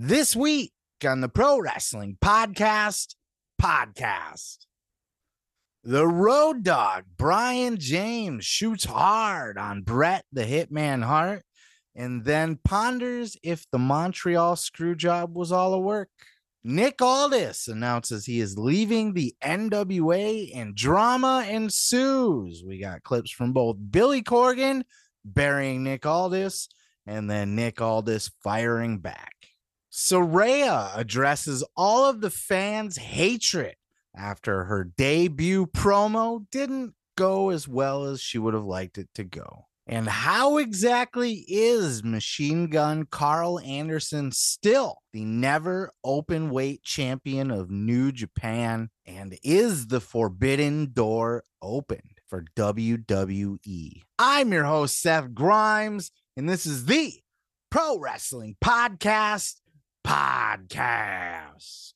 This week on the Pro Wrestling Podcast, podcast. The road dog, Brian James, shoots hard on Bret the Hitman Hart and then ponders if the Montreal screw job was all a work. Nick Aldis announces he is leaving the NWA and drama ensues. We got clips from both Billy Corgan burying Nick Aldis and then Nick Aldis firing back. Saraya addresses all of the fans' hatred after her debut promo didn't go as well as she would have liked it to go. And how exactly is Machine Gun Karl Anderson still the never open weight champion of New Japan? And is the forbidden door opened for WWE? I'm your host, Seth Grimes, and this is the Pro Wrestling Podcast Podcast.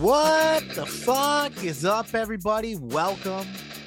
What the fuck is up, everybody? Welcome,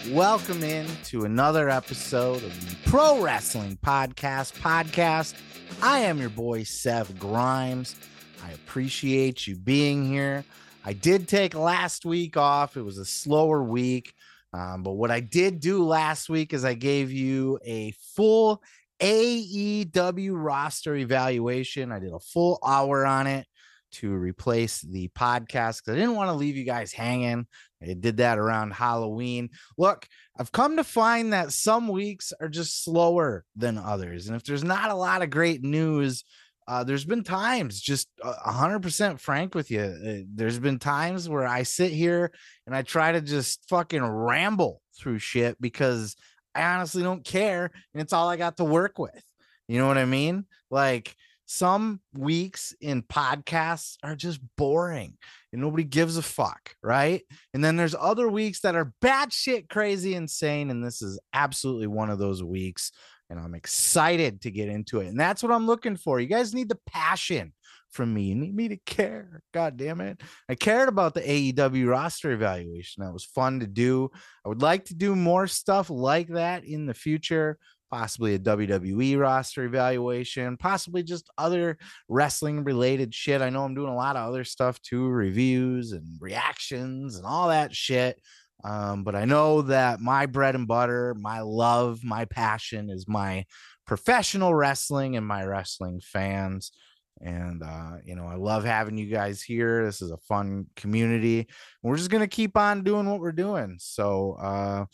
welcome in to another episode of the Pro Wrestling Podcast. Podcast. I am your boy Seth Grimes. I appreciate you being here. I did take last week off. It was a slower week. Um, but what I did do last week is I gave you a full AEW roster evaluation. I did a full hour on it to replace the podcast because I didn't want to leave you guys hanging. I did that around Halloween. Look, I've come to find that some weeks are just slower than others. And if there's not a lot of great news, uh, there's been times, just hundred percent frank with you. Uh, there's been times where I sit here and I try to just fucking ramble through shit because I honestly don't care, and it's all I got to work with. You know what I mean? Like, some weeks in podcasts are just boring and nobody gives a fuck, right? And then there's other weeks that are batshit crazy insane. And this is absolutely one of those weeks. And I'm excited to get into it. And that's what I'm looking for. You guys need the passion from me. You need me to care. God damn it. I cared about the AEW roster evaluation. That was fun to do. I would like to do more stuff like that in the future possibly a WWE roster evaluation, possibly just other wrestling related shit. I know I'm doing a lot of other stuff too, reviews and reactions and all that shit. Um, but I know that my bread and butter, my love, my passion is my professional wrestling and my wrestling fans. And uh, you know, I love having you guys here. This is a fun community. We're just gonna keep on doing what we're doing. So uh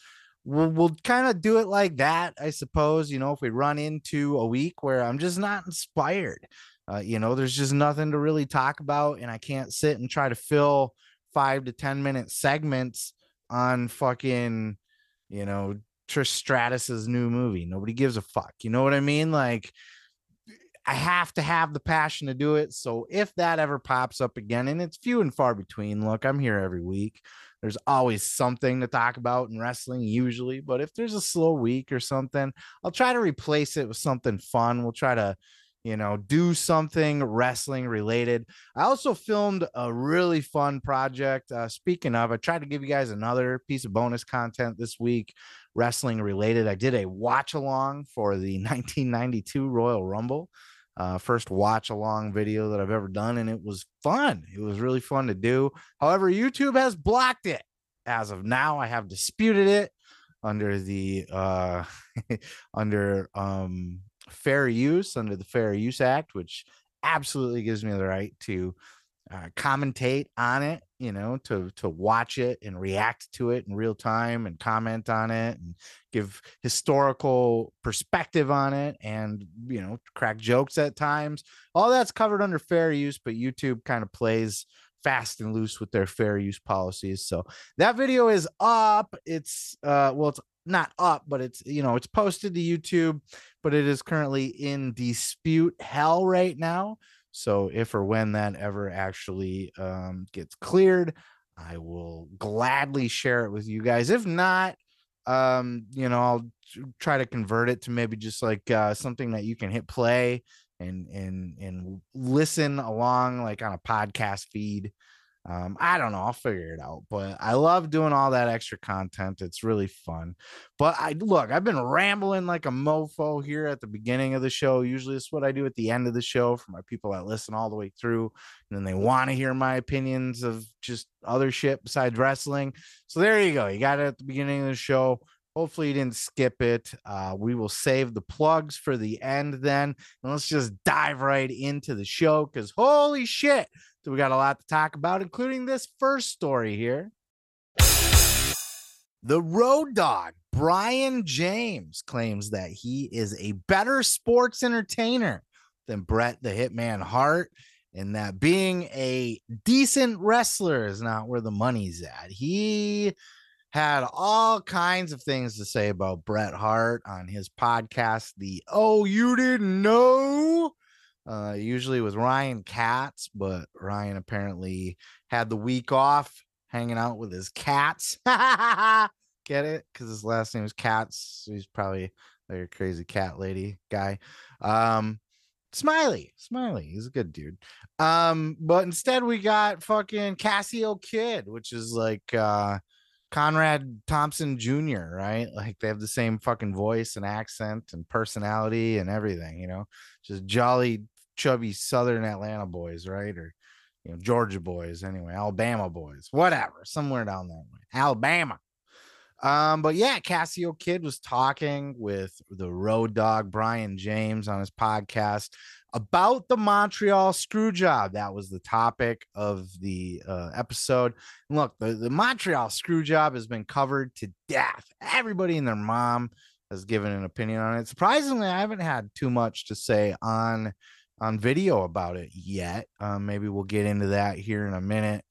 we'll, we'll kind of do it like that, I suppose. You know, if we run into a week where I'm just not inspired, uh, you know, there's just nothing to really talk about, and I can't sit and try to fill five to 10 minute segments on fucking, you know, Trish Stratus's new movie. Nobody gives a fuck. You know what I mean? Like, I have to have the passion to do it. So if that ever pops up again, and it's few and far between, look, I'm here every week. There's always something to talk about in wrestling, usually. But if there's a slow week or something, I'll try to replace it with something fun. We'll try to, you know, do something wrestling related. I also filmed a really fun project. Uh, speaking of, I tried to give you guys another piece of bonus content this week, wrestling related. I did a watch along for the 1992 Royal Rumble uh, first watch along video that I've ever done, and it was fun. It was really fun to do. However, YouTube has blocked it as of now. I have disputed it under the uh, under um, fair use under the Fair Use Act, which absolutely gives me the right to uh, commentate on it you know to to watch it and react to it in real time and comment on it and give historical perspective on it and you know crack jokes at times. All that's covered under fair use but youtube kind of plays fast and loose with their fair use policies. So that video is up. It's uh well it's not up but it's you know it's posted to youtube but it is currently in dispute hell right now so if or when that ever actually um, gets cleared, I will gladly share it with you guys. If not, um, you know, I'll try to convert it to maybe just like uh, something that you can hit play and and and listen along like on a podcast feed um, I don't know. I'll figure it out. But I love doing all that extra content. It's really fun. But I look, I've been rambling like a mofo here at the beginning of the show. Usually it's what I do at the end of the show for my people that listen all the way through. And then they want to hear my opinions of just other shit besides wrestling. So there you go. You got it at the beginning of the show. Hopefully, you didn't skip it. Uh, we will save the plugs for the end then. And let's just dive right into the show because holy shit, so we got a lot to talk about, including this first story here. The road dog, Brian James, claims that he is a better sports entertainer than Bret the Hitman Hart, and that being a decent wrestler is not where the money's at. He had all kinds of things to say about Bret Hart on his podcast, the Oh You Didn't Know uh, usually with Ryan Katz, but Ryan apparently had the week off hanging out with his cats. Get it? Because his last name is Katz. So He's probably like a crazy cat lady guy. Um, Smiley, Smiley, he's a good dude. Um, but instead we got fucking Cassio Kid, which is like uh Conrad Thompson Jr., right? Like they have the same fucking voice and accent and personality and everything, you know, just jolly chubby Southern Atlanta boys, right? Or you know, Georgia boys, anyway, Alabama boys, whatever, somewhere down that way, Alabama. Um, but yeah, Cassio Kid was talking with the road dog Brian James on his podcast about the Montreal screw job. That was the topic of the uh, episode. And look, the, the Montreal screw job has been covered to death. Everybody and their mom has given an opinion on it. Surprisingly, I haven't had too much to say on on video about it yet. Um, maybe we'll get into that here in a minute.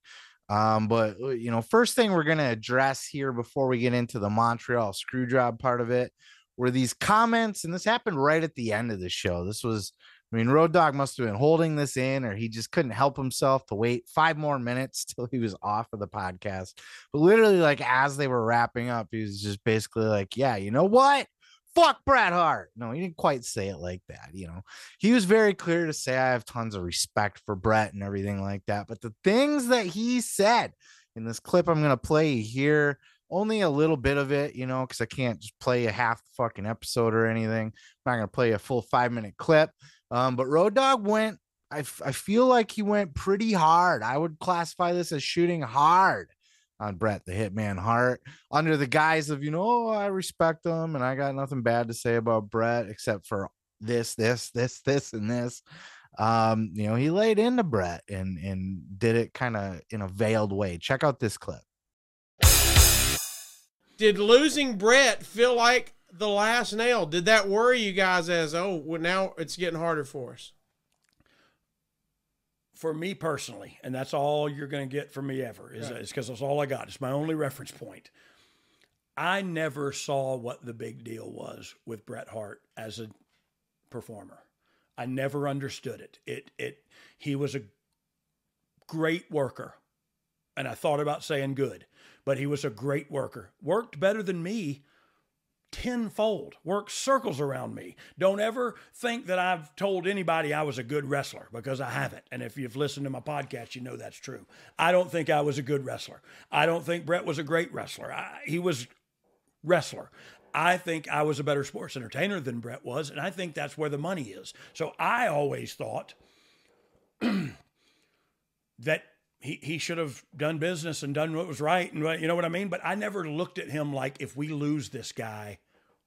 Um, but uh, you know, first thing we're gonna address here before we get into the Montreal screw job part of it were these comments, and this happened right at the end of the show. This was, I mean, Road Dog must have been holding this in, or he just couldn't help himself to wait five more minutes till he was off of the podcast. But literally, like as they were wrapping up, he was just basically like, "Yeah, you know what? fuck Bret Hart. No, he didn't quite say it like that. You know, he was very clear to say, I have tons of respect for Bret and everything like that. But the things that he said in this clip, I'm going to play here only a little bit of it, you know, because I can't just play a half fucking episode or anything. I'm not going to play a full five minute clip. Um, but Road Dog went, I, I feel like he went pretty hard. I would classify this as shooting hard on Bret the Hitman Hart under the guise of, you know, oh, I respect him and I got nothing bad to say about Bret except for this, this, this, this, and this. Um, you know, he laid into Bret and and did it kind of in a veiled way. Check out this clip. Did losing Bret feel like the last nail? Did that worry you guys as oh well, now it's getting harder for us? for me personally, and that's all you're going to get from me ever is because that's all I got. It's my only reference point. I never saw what the big deal was with Bret Hart as a performer. I never understood it. It it he was a great worker. And I thought about saying good, but he was a great worker. Worked better than me tenfold, work circles around me. Don't ever think that I've told anybody I was a good wrestler because I haven't. And if you've listened to my podcast, you know that's true. I don't think I was a good wrestler. I don't think Bret was a great wrestler. I, he was wrestler. I think I was a better sports entertainer than Bret was, and I think that's where the money is. So I always thought that he, he should have done business and done what was right and you know what I mean? But I never looked at him like if we lose this guy,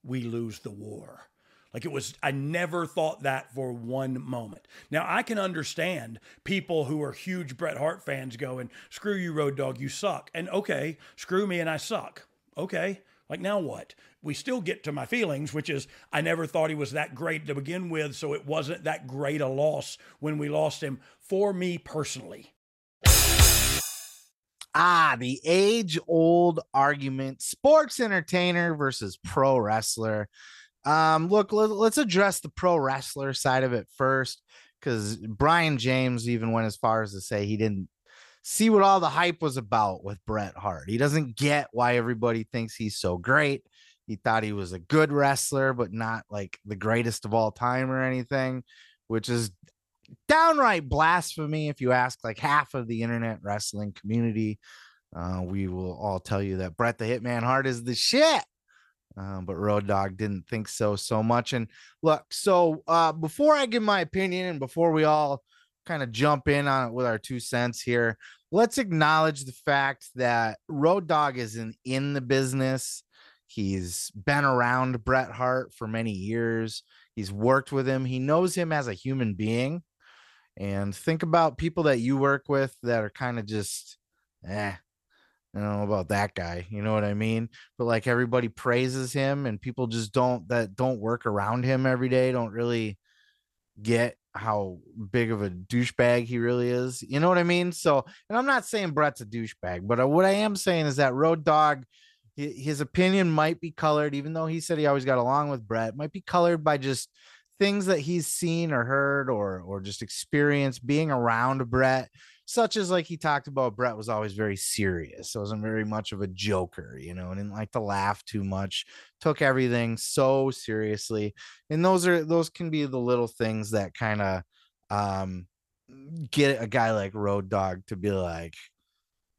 we lose the war. Like it was, I never thought that for one moment. Now I can understand people who are huge Bret Hart fans going, screw you, Road Dog, you suck. And okay, screw me and I suck. Okay. Like now what? We still get to my feelings, which is I never thought he was that great to begin with. So it wasn't that great a loss when we lost him for me personally. Ah, the age old argument sports entertainer versus pro wrestler. Um, look, let, us address the pro wrestler side of it first, because Brian James even went as far as to say he didn't see what all the hype was about with Bret Hart. He doesn't get why everybody thinks he's so great. He thought he was a good wrestler, but not like the greatest of all time or anything which is downright blasphemy if you ask like half of the internet wrestling community. Uh, we will all tell you that Bret the Hitman Hart is the shit. Uh, but Road Dog didn't think so so much. And look, so uh, before I give my opinion and before we all kind of jump in on it with our two cents here, let's acknowledge the fact that Road Dog isn't in the business. He's been around Bret Hart for many years. He's worked with him. He knows him as a human being. And think about people that you work with that are kind of just, eh, I don't know about that guy. You know what I mean? But like everybody praises him and people just don't that don't work around him every day, don't really get how big of a douchebag he really is. You know what I mean? So, and I'm not saying Bret's a douchebag, but uh, what I am saying is that Road Dog, his opinion might be colored, even though he said he always got along with Bret, might be colored by just things that he's seen or heard or or just experienced being around Bret, such as like he talked about Bret was always very serious. Wasn't very much of a joker, you know, and didn't like to laugh too much, took everything so seriously. And those are those can be the little things that kind of um get a guy like Road Dog to be like,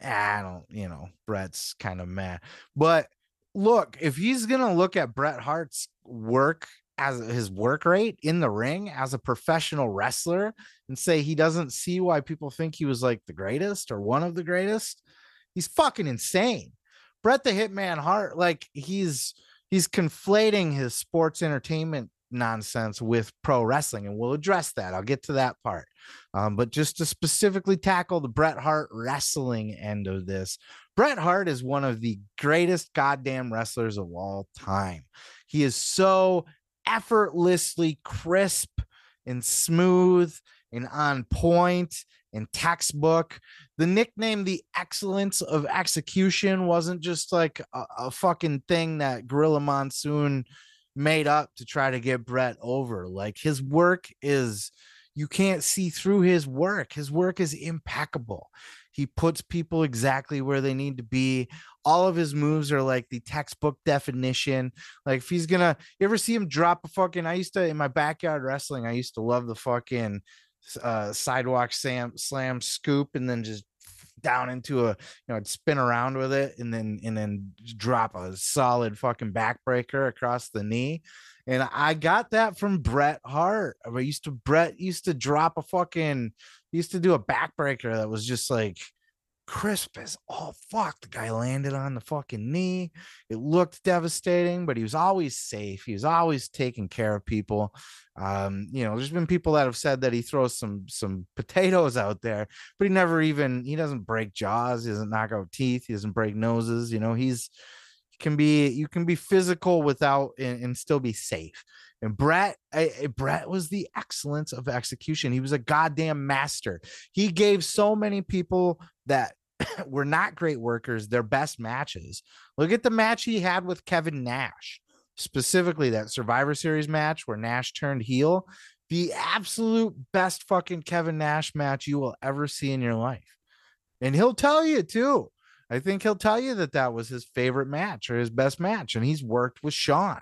ah, I don't, you know, Bret's kind of mad. But look, if he's gonna look at Bret Hart's work as his work rate in the ring as a professional wrestler and say he doesn't see why people think he was like the greatest or one of the greatest. He's fucking insane. Bret the Hitman Hart, like he's he's conflating his sports entertainment nonsense with pro wrestling, and we'll address that. I'll get to that part. Um, but just to specifically tackle the Bret Hart wrestling end of this, Bret Hart is one of the greatest goddamn wrestlers of all time. He is so effortlessly crisp and smooth and on point and textbook. The nickname, the excellence of execution, wasn't just like a, a, fucking thing that Gorilla Monsoon made up to try to get Bret over. Like his work is, you can't see through his work. His work is impeccable. He puts people exactly where they need to be. All of his moves are like the textbook definition. Like if he's gonna, you ever see him drop a fucking? I used to in my backyard wrestling. I used to love the fucking uh, sidewalk slam, slam scoop, and then just down into a you know I'd spin around with it and then and then drop a solid fucking backbreaker across the knee and I got that from Bret Hart. I used to Bret used to drop a fucking used to do a backbreaker that was just like crisp as oh fuck. The guy landed on the fucking knee. It looked devastating, but he was always safe. He was always taking care of people. Um, you know, there's been people that have said that he throws some some potatoes out there, but he never even he doesn't break jaws, he doesn't knock out teeth, he doesn't break noses. You know, he's he can be you can be physical without and, and still be safe. And Bret, I, Bret was the excellence of execution. He was a goddamn master. He gave so many people that were not great workers their best matches. Look at the match he had with Kevin Nash, specifically that Survivor Series match where Nash turned heel. The absolute best fucking Kevin Nash match you will ever see in your life. And he'll tell you too. I think he'll tell you that that was his favorite match or his best match, and he's worked with Shawn.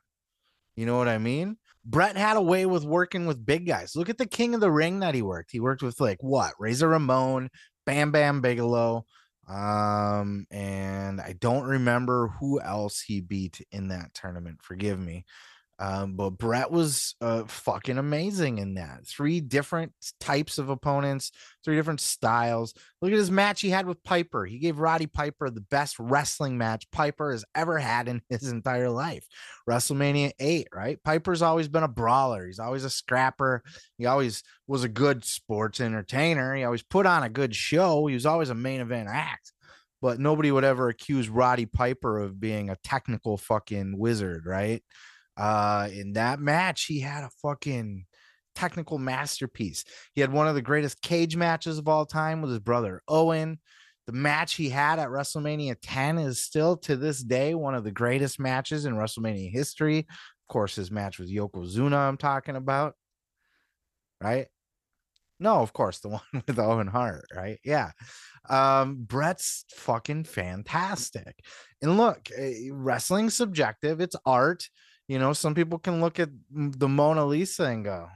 You know what I mean? Bret had a way with working with big guys. Look at the King of the Ring that he worked. He worked with like what? Razor Ramon, Bam Bam Bigelow, um, and I don't remember who else he beat in that tournament. Forgive me. Um, but Bret was uh, fucking amazing in that. Three different types of opponents, three different styles. Look at his match he had with Piper. He gave Roddy Piper the best wrestling match Piper has ever had in his entire life. WrestleMania 8, right? Piper's always been a brawler. He's always a scrapper. He always was a good sports entertainer. He always put on a good show. He was always a main event act. But nobody would ever accuse Roddy Piper of being a technical fucking wizard, right? Uh, in that match, he had a fucking technical masterpiece. He had one of the greatest cage matches of all time with his brother Owen. The match he had at WrestleMania 10 is still to this day one of the greatest matches in WrestleMania history. Of course, his match with Yokozuna, I'm talking about, right? No, of course, the one with Owen Hart, right? Yeah. Um, Bret's fucking fantastic. And look, eh, wrestling subjective, it's art you know, some people can look at the Mona Lisa and go,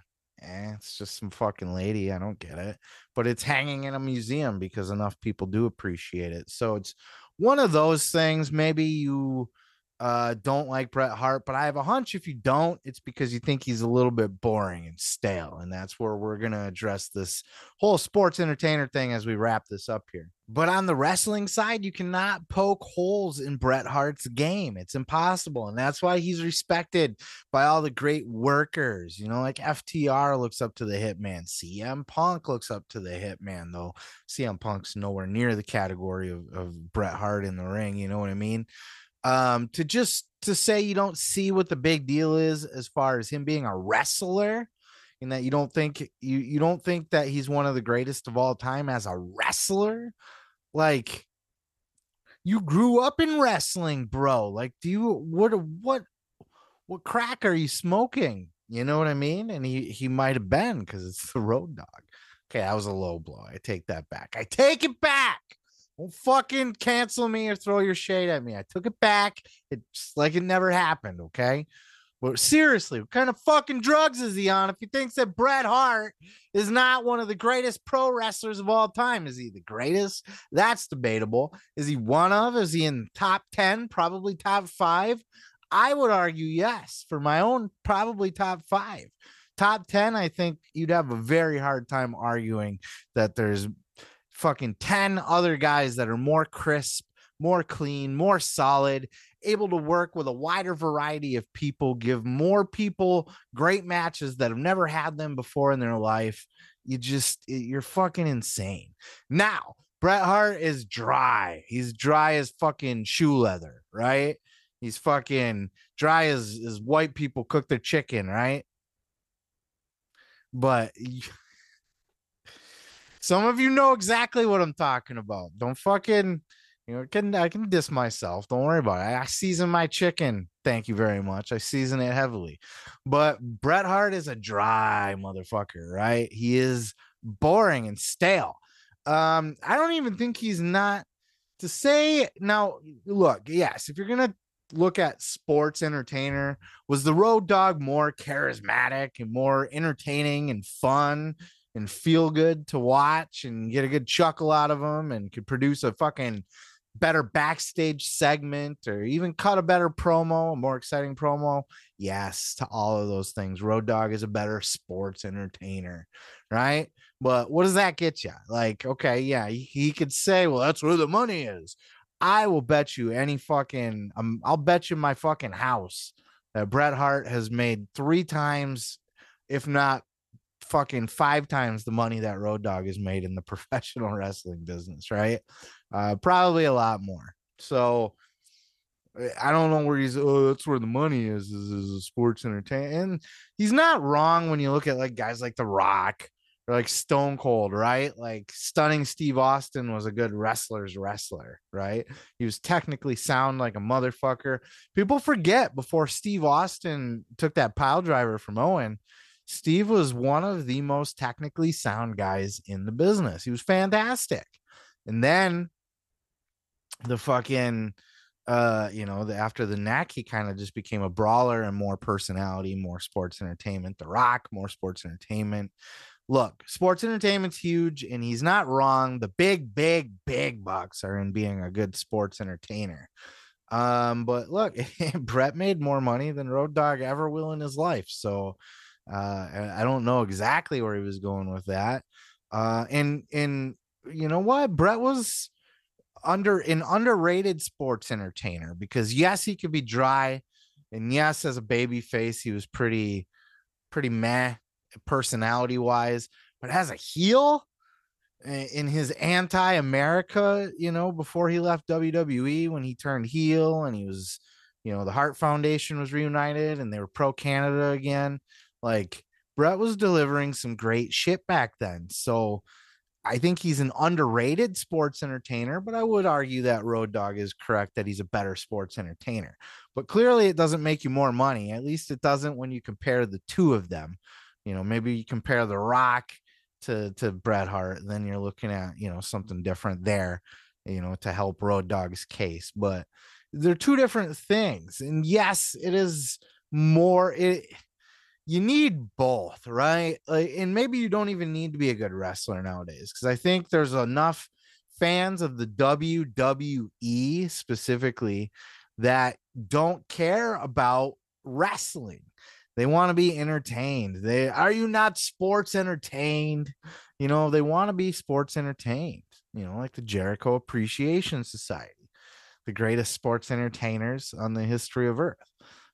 Eh, it's just some fucking lady. I don't get it. But it's hanging in a museum because enough people do appreciate it. So it's one of those things. Maybe you uh, don't like Bret Hart, but I have a hunch if you don't, it's because you think he's a little bit boring and stale. And that's where we're going to address this whole sports entertainer thing as we wrap this up here. But on the wrestling side, you cannot poke holes in Bret Hart's game. It's impossible. And that's why he's respected by all the great workers. You know, like FTR looks up to the Hitman, CM Punk looks up to the Hitman, though CM Punk's nowhere near the category of, of Bret Hart in the ring. You know what I mean? Um to just to say you don't see what the big deal is as far as him being a wrestler and that you don't think you you don't think that he's one of the greatest of all time as a wrestler? Like you grew up in wrestling bro. Like do you what what what crack are you smoking? You know what i mean? And he he might have been because it's the road dog. Okay that was a low blow. I take that back. I take it back don't fucking cancel me or throw your shade at me. I took it back. It's like it never happened. Okay. But seriously, what kind of fucking drugs is he on? If he thinks that Bret Hart is not one of the greatest pro wrestlers of all time, is he the greatest? That's debatable. Is he one of? Is he in top 10? Probably top five. I would argue yes. For my own, probably top five. Top 10, I think you'd have a very hard time arguing that there's fucking 10 other guys that are more crisp, more clean, more solid, able to work with a wider variety of people, give more people great matches that have never had them before in their life. You just, you're fucking insane. Now, Bret Hart is dry. He's dry as fucking shoe leather, right? He's fucking dry as, as white people cook their chicken, right? But some of you know exactly what I'm talking about. Don't fucking, you know, can I can diss myself. Don't worry about it. I season my chicken. Thank you very much. I season it heavily. But Bret Hart is a dry motherfucker, right? He is boring and stale. Um, I don't even think he's not to say now. Look, yes, if you're gonna look at sports entertainer, was the Road Dog more charismatic and more entertaining and fun and feel good to watch and get a good chuckle out of them and could produce a fucking better backstage segment or even cut a better promo, a more exciting promo. Yes, to all of those things. Road Dog is a better sports entertainer, right? But what does that get you? Like, okay, yeah, he, could say, well, that's where the money is. I will bet you any fucking, um, I'll bet you my fucking house that Bret Hart has made three times, if not fucking five times the money that Road Dog has made in the professional wrestling business, right? Uh, probably a lot more. So I don't know where he's. Oh, that's where the money is. Is, is sports entertainment, and he's not wrong when you look at like guys like The Rock or like Stone Cold, right? Like stunning Steve Austin was a good wrestler's wrestler, right? He was technically sound like a motherfucker. People forget before Steve Austin took that pile driver from Owen Steve was one of the most technically sound guys in the business. He was fantastic. And then the fucking uh you know the after the neck he kind of just became a brawler and more personality more sports entertainment. The rock more sports entertainment. Look sports entertainment's huge and he's not wrong. The big big big bucks are in being a good sports entertainer. Um but look bret made more money than road dog ever will in his life. So uh, I don't know exactly where he was going with that. Uh, and and you know what, Bret was under an underrated sports entertainer because yes, he could be dry, and yes, as a baby face, he was pretty pretty meh personality wise, but as a heel in his anti-America, you know, before he left WWE when he turned heel and he was, you know, the Hart Foundation was reunited and they were pro Canada again. Like Bret was delivering some great shit back then. So I think he's an underrated sports entertainer, but I would argue that Road Dog is correct that he's a better sports entertainer. But clearly, it doesn't make you more money. At least it doesn't when you compare the two of them. You know, maybe you compare The Rock to to Bret Hart, then you're looking at you know something different there. You know, to help Road Dog's case, but they're two different things. And yes, it is more. It you need both, right? Like, and maybe you don't even need to be a good wrestler nowadays because I think there's enough fans of the WWE specifically that don't care about wrestling. They want to be entertained. They are you not sports entertained? You know, they want to be sports entertained, you know, like the Jericho Appreciation Society, the greatest sports entertainers on the history of Earth.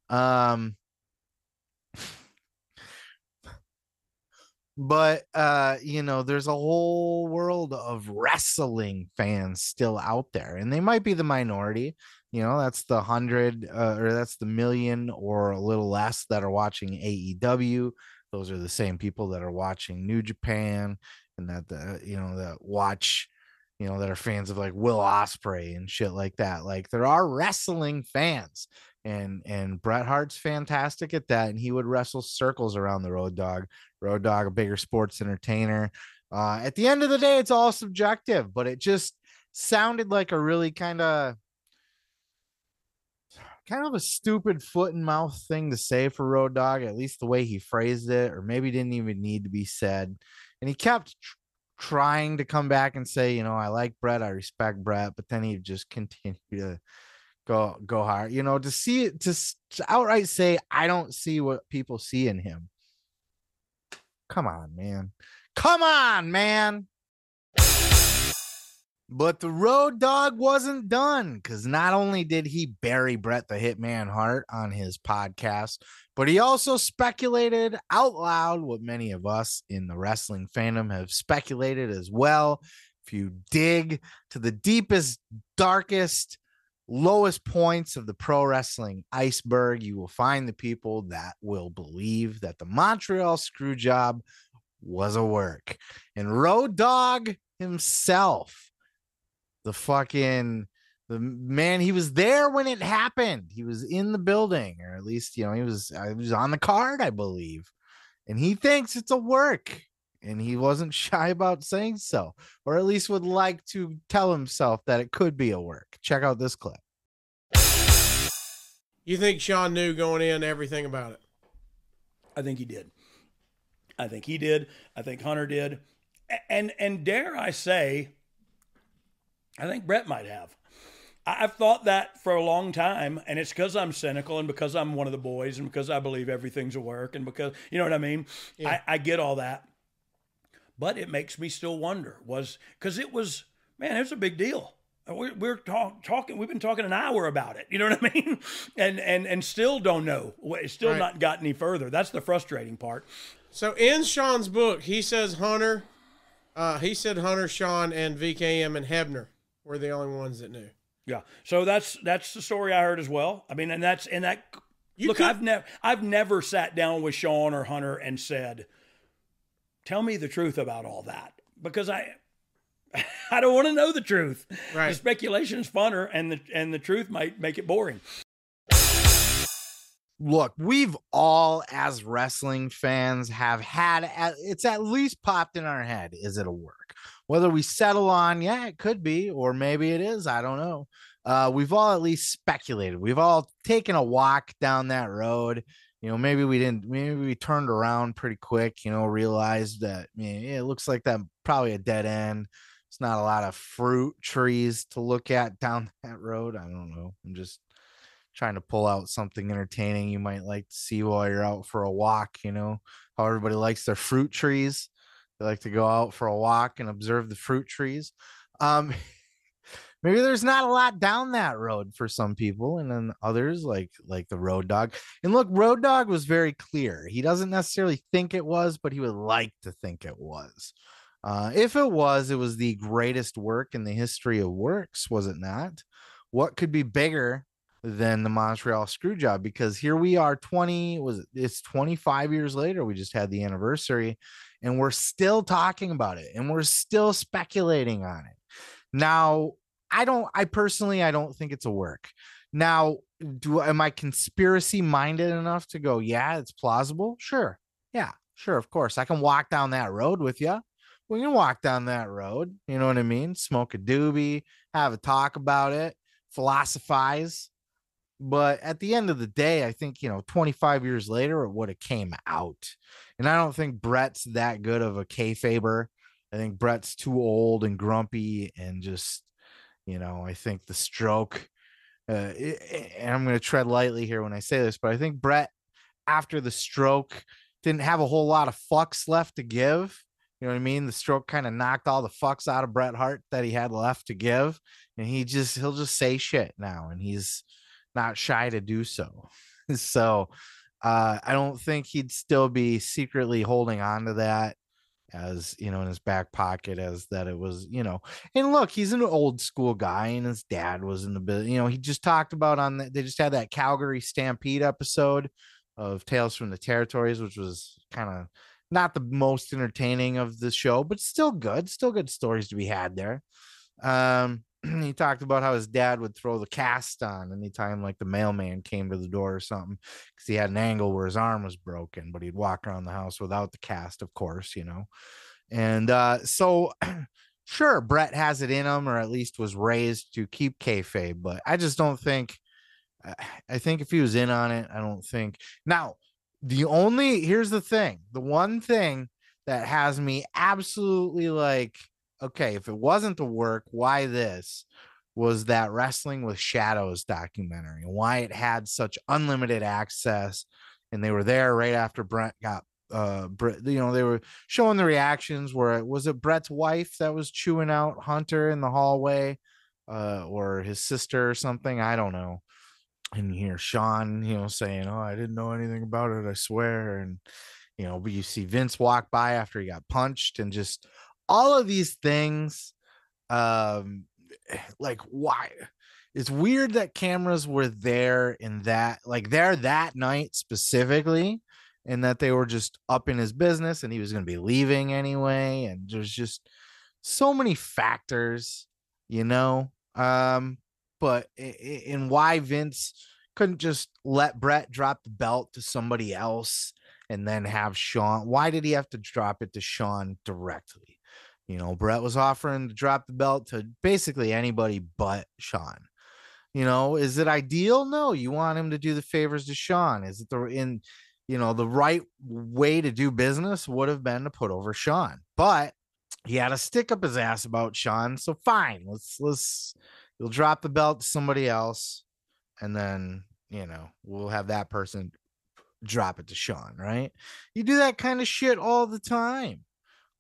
Um but uh you know there's a whole world of wrestling fans still out there and they might be the minority you know that's the hundred uh, or that's the million or a little less that are watching aew those are the same people that are watching new japan and that the you know that watch you know that are fans of like will ospreay and shit like that like there are wrestling fans and and Bret Hart's fantastic at that, and he would wrestle circles around the Road Dog. Road Dog, a bigger sports entertainer. Uh, at the end of the day, it's all subjective, but it just sounded like a really kind of kind of a stupid foot and mouth thing to say for Road Dog, at least the way he phrased it, or maybe didn't even need to be said. And he kept tr- trying to come back and say, you know, I like Bret, I respect Bret, but then he just continued to go go hard. You know, to see it to, to outright say I don't see what people see in him. Come on, man. Come on, man. But the road dog wasn't done because not only did he bury Bret the Hitman Hart on his podcast, but he also speculated out loud what many of us in the wrestling fandom have speculated as well. If you dig to the deepest, darkest, lowest points of the pro wrestling iceberg, you will find the people that will believe that the Montreal screw job was a work. And Road Dog himself, the fucking the man, he was there when it happened. He was in the building, or at least you know he was. I uh, was on the card, I believe, and he thinks it's a work and he wasn't shy about saying so, or at least would like to tell himself that it could be a work. Check out this clip. You think Shawn knew going in everything about it? I think he did. I think he did. I think Hunter did. And and dare I say, I think Bret might have. I've thought that for a long time, and it's because I'm cynical and because I'm one of the boys and because I believe everything's a work and because you know what I mean. Yeah. I, I get all that but it makes me still wonder was because it was man it was a big deal. We're, we're talk, talking we've been talking an hour about it you know what i mean? And and and still don't know still right. not got any further. That's the frustrating part. So in Shawn's book he says hunter uh, he said hunter Shawn, and vkm and hebner were the only ones that knew. Yeah. So that's that's the story i heard as well. I mean and that's and that you look could, i've never i've never sat down with Shawn or hunter and said tell me the truth about all that because I I don't want to know the truth. Right. The speculation is funner, and the and the truth might make it boring. Look, we've all, as wrestling fans, have had it's at least popped in our head. Is it a work? Whether we settle on, yeah, it could be, or maybe it is. I don't know. Uh, we've all at least speculated. We've all taken a walk down that road you know, maybe we didn't, maybe we turned around pretty quick, you know, realized that man, it looks like that probably a dead end. It's not a lot of fruit trees to look at down that road. I don't know. I'm just trying to pull out something entertaining you might like to see while you're out for a walk, you know, how everybody likes their fruit trees. They like to go out for a walk and observe the fruit trees. Um, maybe there's not a lot down that road for some people and then others like like the road dog. And look road dog was very clear. He doesn't necessarily think it was but he would like to think it was. Uh, if it was it was the greatest work in the history of works was it not? What could be bigger than the montreal screw job? Because here we are 20 was it it's 25 years later we just had the anniversary and we're still talking about it and we're still speculating on it. Now I don't I personally I don't think it's a work. Now, do am I conspiracy minded enough to go, yeah, it's plausible? Sure. Yeah, sure, of course. I can walk down that road with you. We can walk down that road, you know what I mean? Smoke a doobie, have a talk about it, philosophize. but at the end of the day, I think you know, 25 years later, it would have came out. And I don't think Bret's that good of a kayfaber. I think Bret's too old and grumpy and just, you know, I think the stroke. Uh, and I'm going to tread lightly here when I say this, but I think Bret, after the stroke, didn't have a whole lot of fucks left to give. You know what I mean? The stroke kind of knocked all the fucks out of Bret Hart that he had left to give. And he just, he'll just say shit now. And he's not shy to do so. so uh, I don't think he'd still be secretly holding on to that as you know in his back pocket as that it was you know and look he's an old school guy and his dad was in the business you know he just talked about on the, they just had that calgary stampede episode of tales from the territories which was kind of not the most entertaining of the show but still good still good stories to be had there. Um he talked about how his dad would throw the cast on anytime like the mailman came to the door or something because he had an angle where his arm was broken, but he'd walk around the house without the cast, of course, you know. And uh, so, sure, bret has it in him, or at least was raised to keep kayfabe, but I just don't think. I think if he was in on it, I don't think. Now, the only here's the thing: the one thing that has me absolutely like okay, if it wasn't the work, why this? Was that Wrestling with Shadows documentary and why it had such unlimited access. And they were there right after Bret got uh you know, they were showing the reactions where it was it Bret's wife that was chewing out Hunter in the hallway, uh, or his sister or something. I don't know. And you hear Shawn, you know, saying, Oh, I didn't know anything about it, I swear. And you know, but you see Vince walk by after he got punched and just all of these things um like why it's weird that cameras were there in that like there that night specifically and that they were just up in his business and he was going to be leaving anyway and there's just so many factors you know? Um but in why Vince couldn't just let bret drop the belt to somebody else and then have Shawn why did he have to drop it to Shawn directly you know, Bret was offering to drop the belt to basically anybody but Shawn. You know, is it ideal? No, you want him to do the favors to Shawn. Is it the in you know the right way to do business would have been to put over Shawn, but he had a stick up his ass about Shawn. So fine, let's let's you'll drop the belt to somebody else, and then you know we'll have that person drop it to Shawn. Right? You do that kind of shit all the time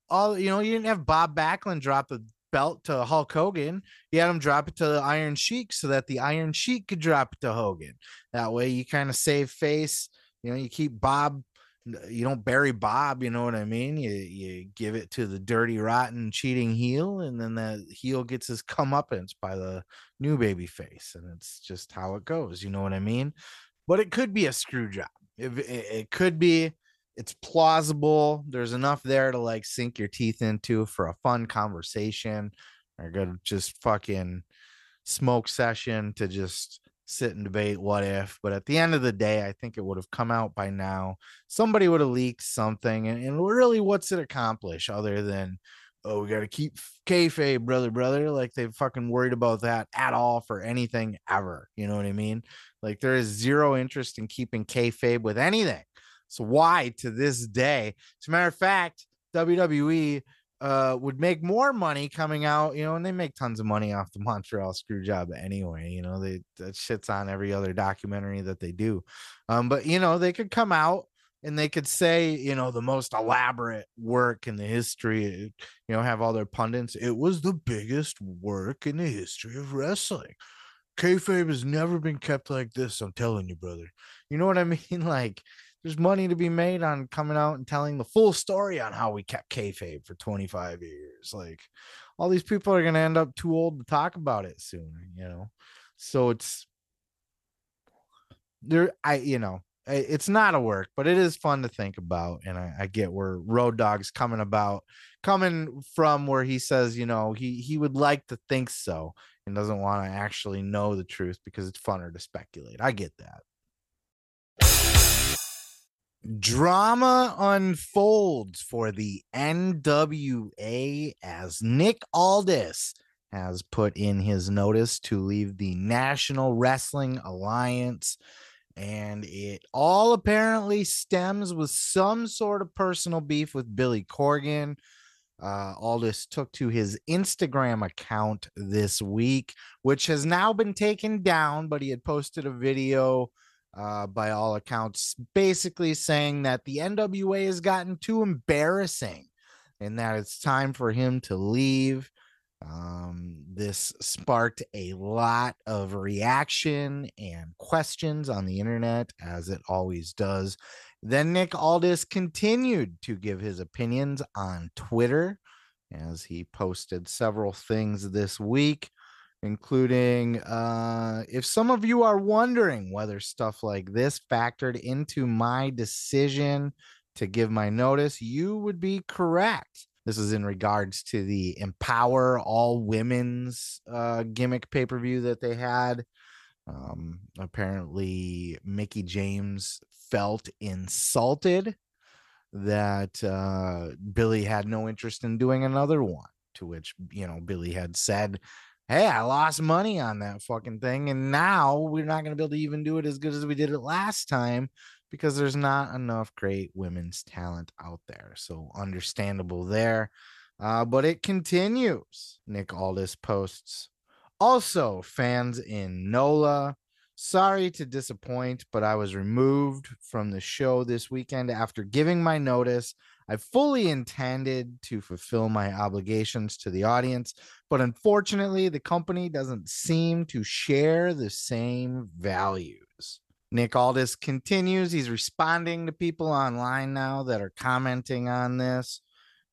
all you know, you didn't have Bob Backlund drop the belt to Hulk Hogan. You had him drop it to the Iron Sheik so that the Iron Sheik could drop it to Hogan. That way you kind of save face. You know, you keep Bob, you don't bury Bob, you know what I mean? You you give it to the dirty, rotten, cheating heel, and then the heel gets his comeuppance by the new baby face. And it's just how it goes, you know what I mean? But it could be a screw job. It, it, it could be it's plausible. There's enough there to like sink your teeth into for a fun conversation or go just fucking smoke session to just sit and debate what if. But at the end of the day, I think it would have come out by now. Somebody would have leaked something. And, and really, what's it accomplish other than, oh, we got to keep kayfabe, brother, brother? Like they've fucking worried about that at all for anything ever. You know what I mean? Like there is zero interest in keeping kayfabe with anything. So why to this day? As a matter of fact, WWE uh, would make more money coming out, you know, and they make tons of money off the Montreal screw job anyway. You know, they that shits on every other documentary that they do. Um, but you know, they could come out and they could say, you know, the most elaborate work in the history, you know, have all their pundits. It was the biggest work in the history of wrestling. Kayfabe has never been kept like this. I'm telling you, brother. You know what I mean? Like, there's money to be made on coming out and telling the full story on how we kept kayfabe for 25 years. Like all these people are gonna end up too old to talk about it soon, you know. So it's there. I you know it's not a work, but it is fun to think about, and I, I get where Road Dog's coming about, coming from where he says, you know, he he would like to think so and doesn't want to actually know the truth because it's funner to speculate. I get that. Drama unfolds for the NWA as Nick Aldis has put in his notice to leave the National Wrestling Alliance. And it all apparently stems with some sort of personal beef with Billy Corgan. Uh, Aldis took to his Instagram account this week, which has now been taken down, but he had posted a video uh, by all accounts, basically saying that the NWA has gotten too embarrassing and that it's time for him to leave. Um, this sparked a lot of reaction and questions on the internet, as it always does. Then Nick Aldis continued to give his opinions on Twitter as he posted several things this week, including uh, if some of you are wondering whether stuff like this factored into my decision to give my notice, you would be correct. This is in regards to the Empower All Women's uh, gimmick pay per view that they had. Um, apparently, Mickie James felt insulted that uh, Billy had no interest in doing another one. To which, you know, Billy had said, Hey, I lost money on that fucking thing. And now we're not going to be able to even do it as good as we did it last time because there's not enough great women's talent out there. So understandable there. Uh, but it continues. Nick Aldis posts. Also, fans in NOLA, sorry to disappoint, but I was removed from the show this weekend after giving my notice. I fully intended to fulfill my obligations to the audience, but unfortunately, the company doesn't seem to share the same values. Nick Aldis continues. He's responding to people online now that are commenting on this.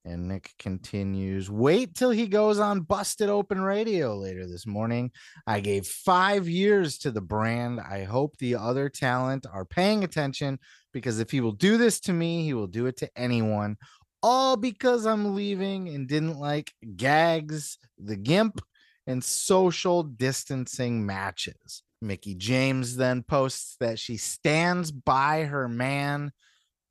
And Nick continues, wait till he goes on Busted Open Radio later this morning. I gave five years to the brand. I hope the other talent are paying attention because if he will do this to me, he will do it to anyone. All because I'm leaving and didn't like gags, the gimp, and social distancing matches. Mickie James then posts that she stands by her man,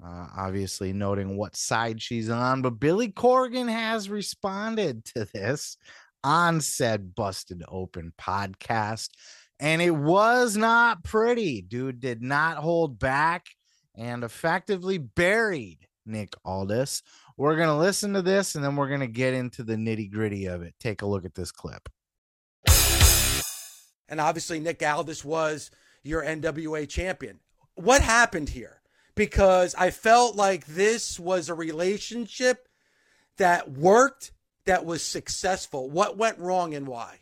uh, obviously noting what side she's on. But Billy Corgan has responded to this on said Busted Open podcast, and it was not pretty. Dude did not hold back and effectively buried Nick Aldis. We're going to listen to this and then we're going to get into the nitty gritty of it. Take a look at this clip. And obviously, Nick Aldis was your NWA champion. What happened here? Because I felt like this was a relationship that worked, that was successful. What went wrong and why?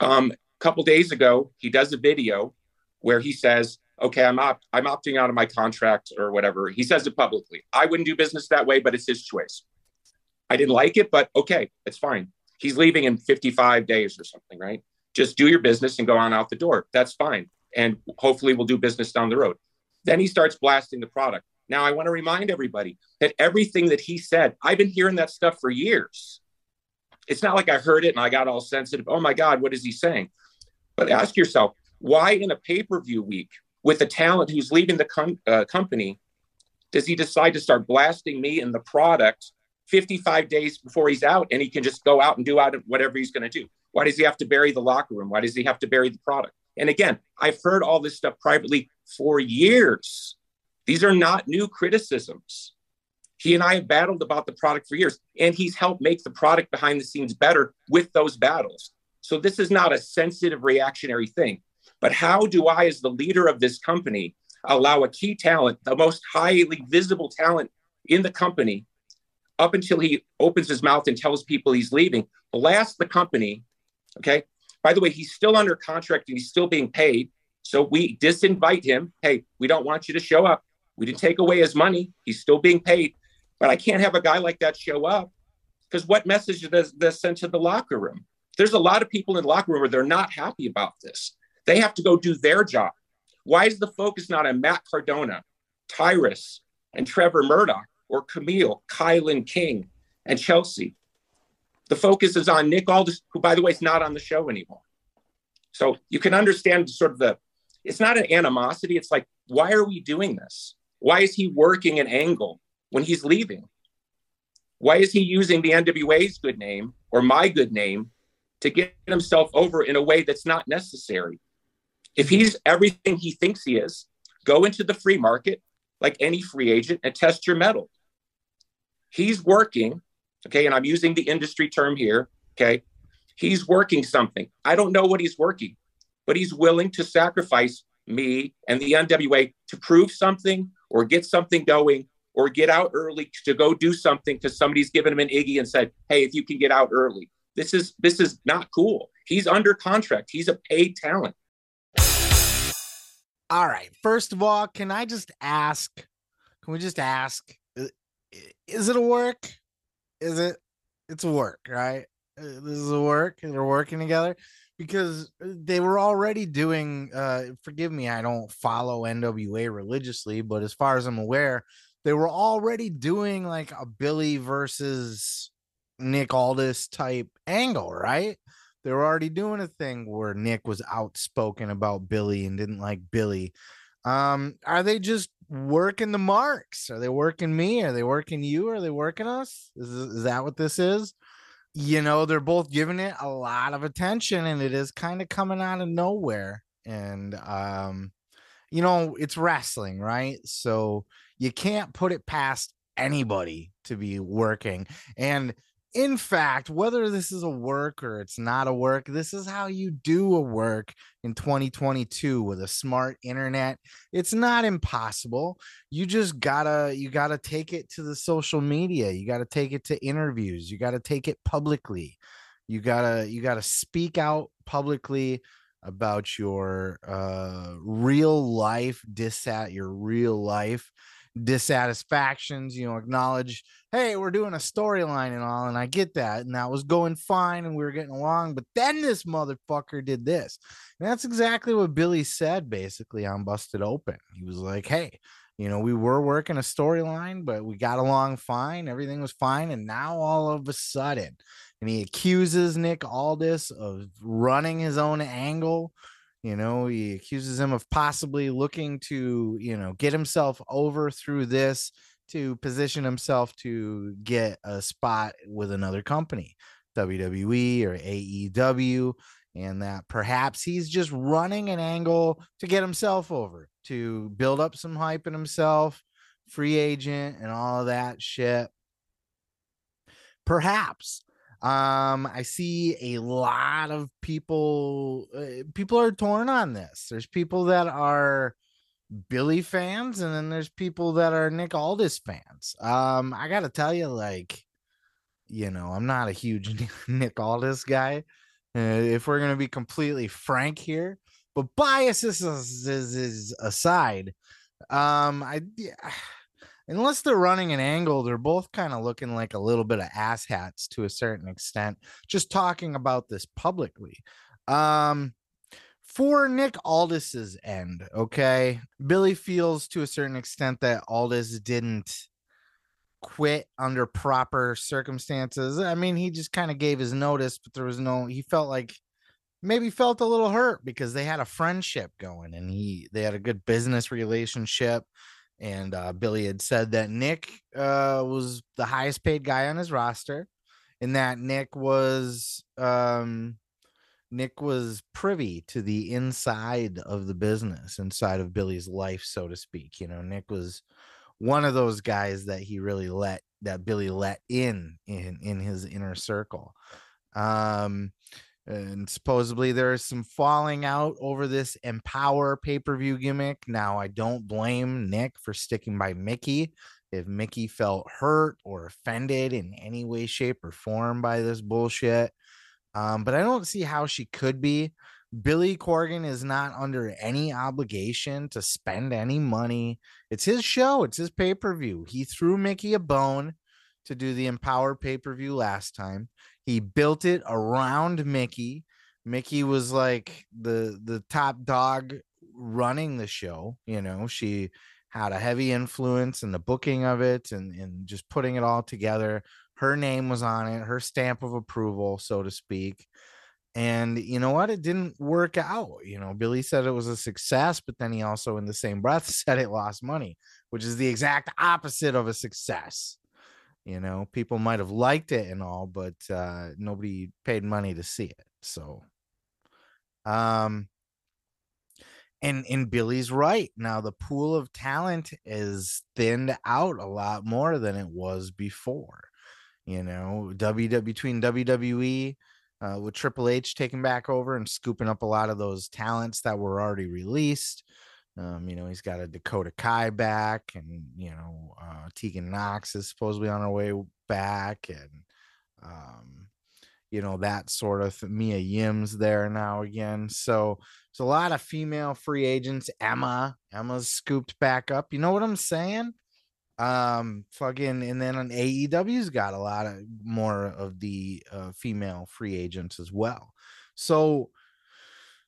Um, a couple days ago, he does a video where he says, "Okay, I'm op- I'm opting out of my contract or whatever." He says it publicly. I wouldn't do business that way, but it's his choice. I didn't like it, but okay, it's fine. He's leaving in 55 days or something, right? just do your business and go on out the door. That's fine. And hopefully we'll do business down the road. Then he starts blasting the product. Now, I want to remind everybody that everything that he said, I've been hearing that stuff for years. It's not like I heard it and I got all sensitive. Oh my God, what is he saying? But ask yourself, why in a pay per view week with a talent who's leaving the com- uh, company does he decide to start blasting me and the product 55 days before he's out and he can just go out and do out whatever he's going to do? Why does he have to bury the locker room? Why does he have to bury the product? And again, I've heard all this stuff privately for years. These are not new criticisms. He and I have battled about the product for years, and he's helped make the product behind the scenes better with those battles. So this is not a sensitive reactionary thing. But how do I, as the leader of this company, allow a key talent, the most highly visible talent in the company, up until he opens his mouth and tells people he's leaving, blast the company Okay. By the way, he's still under contract and he's still being paid. So we disinvite him. Hey, we don't want you to show up. We didn't take away his money. He's still being paid. But I can't have a guy like that show up because what message does this send to the locker room? There's a lot of people in the locker room where they're not happy about this. They have to go do their job. Why is the focus not on Matt Cardona, Tyrus, and Trevor Murdoch, or Kamille, KiLynn King, and Chelsea? The focus is on Nick Aldis, who, by the way, is not on the show anymore. So you can understand sort of the, it's not an animosity. It's like, why are we doing this? Why is he working an angle when he's leaving? Why is he using the NWA's good name or my good name to get himself over in a way that's not necessary. If he's everything he thinks he is, go into the free market like any free agent and test your mettle. He's working, okay, and I'm using the industry term here, okay? He's working something. I don't know what he's working, but he's willing to sacrifice me and the NWA to prove something or get something going or get out early to go do something because somebody's given him an Iggy and said, "Hey, if you can get out early." This is this is not cool. He's under contract. He's a paid talent. All right. First of all, can I just ask? Can we just ask? Is it a work? Is it? It's a work, right? Uh, this is a work. They're working together because uh, they were already doing. uh Forgive me, I don't follow NWA religiously, but as far as I'm aware, they were already doing like a Billy versus Nick Aldis type angle, right? They were already doing a thing where Nick was outspoken about Billy and didn't like Billy. Um, are they just working the marks? Are they working me? Are they working you? Are they working us? Is, is that what this is? You know, they're both giving it a lot of attention and it is kind of coming out of nowhere. And um, you know, it's wrestling, right? So you can't put it past anybody to be working. And in fact, whether this is a work or it's not a work, this is how you do a work in 2022 with a smart internet. It's not impossible. You just gotta you gotta take it to the social media. You gotta take it to interviews. You gotta take it publicly. You gotta you gotta speak out publicly about your uh real life dissat your real life dissatisfactions, you know, acknowledge, hey, we're doing a storyline and all, and I get that, and that was going fine, and we were getting along, but then this motherfucker did this. And that's exactly what Billy said basically on Busted Open. He was like, hey, you know, we were working a storyline, but we got along fine, everything was fine, and now all of a sudden, and he accuses Nick Aldis of running his own angle you know, he accuses him of possibly looking to, you know, get himself over through this to position himself to get a spot with another company, WWE or AEW, and that perhaps he's just running an angle to get himself over, to build up some hype in himself, free agent, and all of that shit. Perhaps um, I see a lot of people. Uh, people are torn on this. There's people that are Billy fans, and then there's people that are Nick Aldis fans. Um, I gotta tell you, like, you know, I'm not a huge Nick Aldis guy. Uh, if we're gonna be completely frank here, but biases is, aside, um, I. Yeah, unless they're running an angle, they're both kind of looking like a little bit of asshats to a certain extent. Just talking about this publicly. Um, for Nick Aldis's end, okay, Billy feels to a certain extent that Aldis didn't quit under proper circumstances. I mean, he just kind of gave his notice, but there was no. He felt like maybe felt a little hurt because they had a friendship going and he they had a good business relationship and uh, Billy had said that Nick uh, was the highest paid guy on his roster, and that Nick was um, Nick was privy to the inside of the business, inside of Billy's life, so to speak. You know, Nick was one of those guys that he really let that Billy let in in in his inner circle. Um, and supposedly there's some falling out over this empower pay-per-view gimmick. Now i don't blame nick for sticking by mickie. If mickie felt hurt or offended in any way shape or form by this bullshit um, but i don't see how she could be. Billy corgan is not under any obligation to spend any money. It's his show. It's his pay-per-view. He threw mickie a bone to do the empower pay-per-view last time he built it around Mickie. Mickie was like the the top dog running the show. You know, she had a heavy influence in the booking of it and, and just putting it all together. Her name was on it, her stamp of approval, so to speak. And you know what? It didn't work out. You know, Billy said it was a success, but then he also, in the same breath, said it lost money, which is the exact opposite of a success. You know, people might have liked it and all, but uh, nobody paid money to see it. So, um, and and Billy's right. Now the pool of talent is thinned out a lot more than it was before. You know, WW between WWE uh, with Triple H taking back over and scooping up a lot of those talents that were already released. Um, you know, he's got a Dakota Kai back, and you know, uh, Tegan Nox is supposedly on her way back, and um, you know that sort of th- Mia Yim's there now again. So it's a lot of female free agents. Emma, Emma's scooped back up. You know what I'm saying? Um, fucking, and then on AEW's got a lot of more of the uh, female free agents as well. So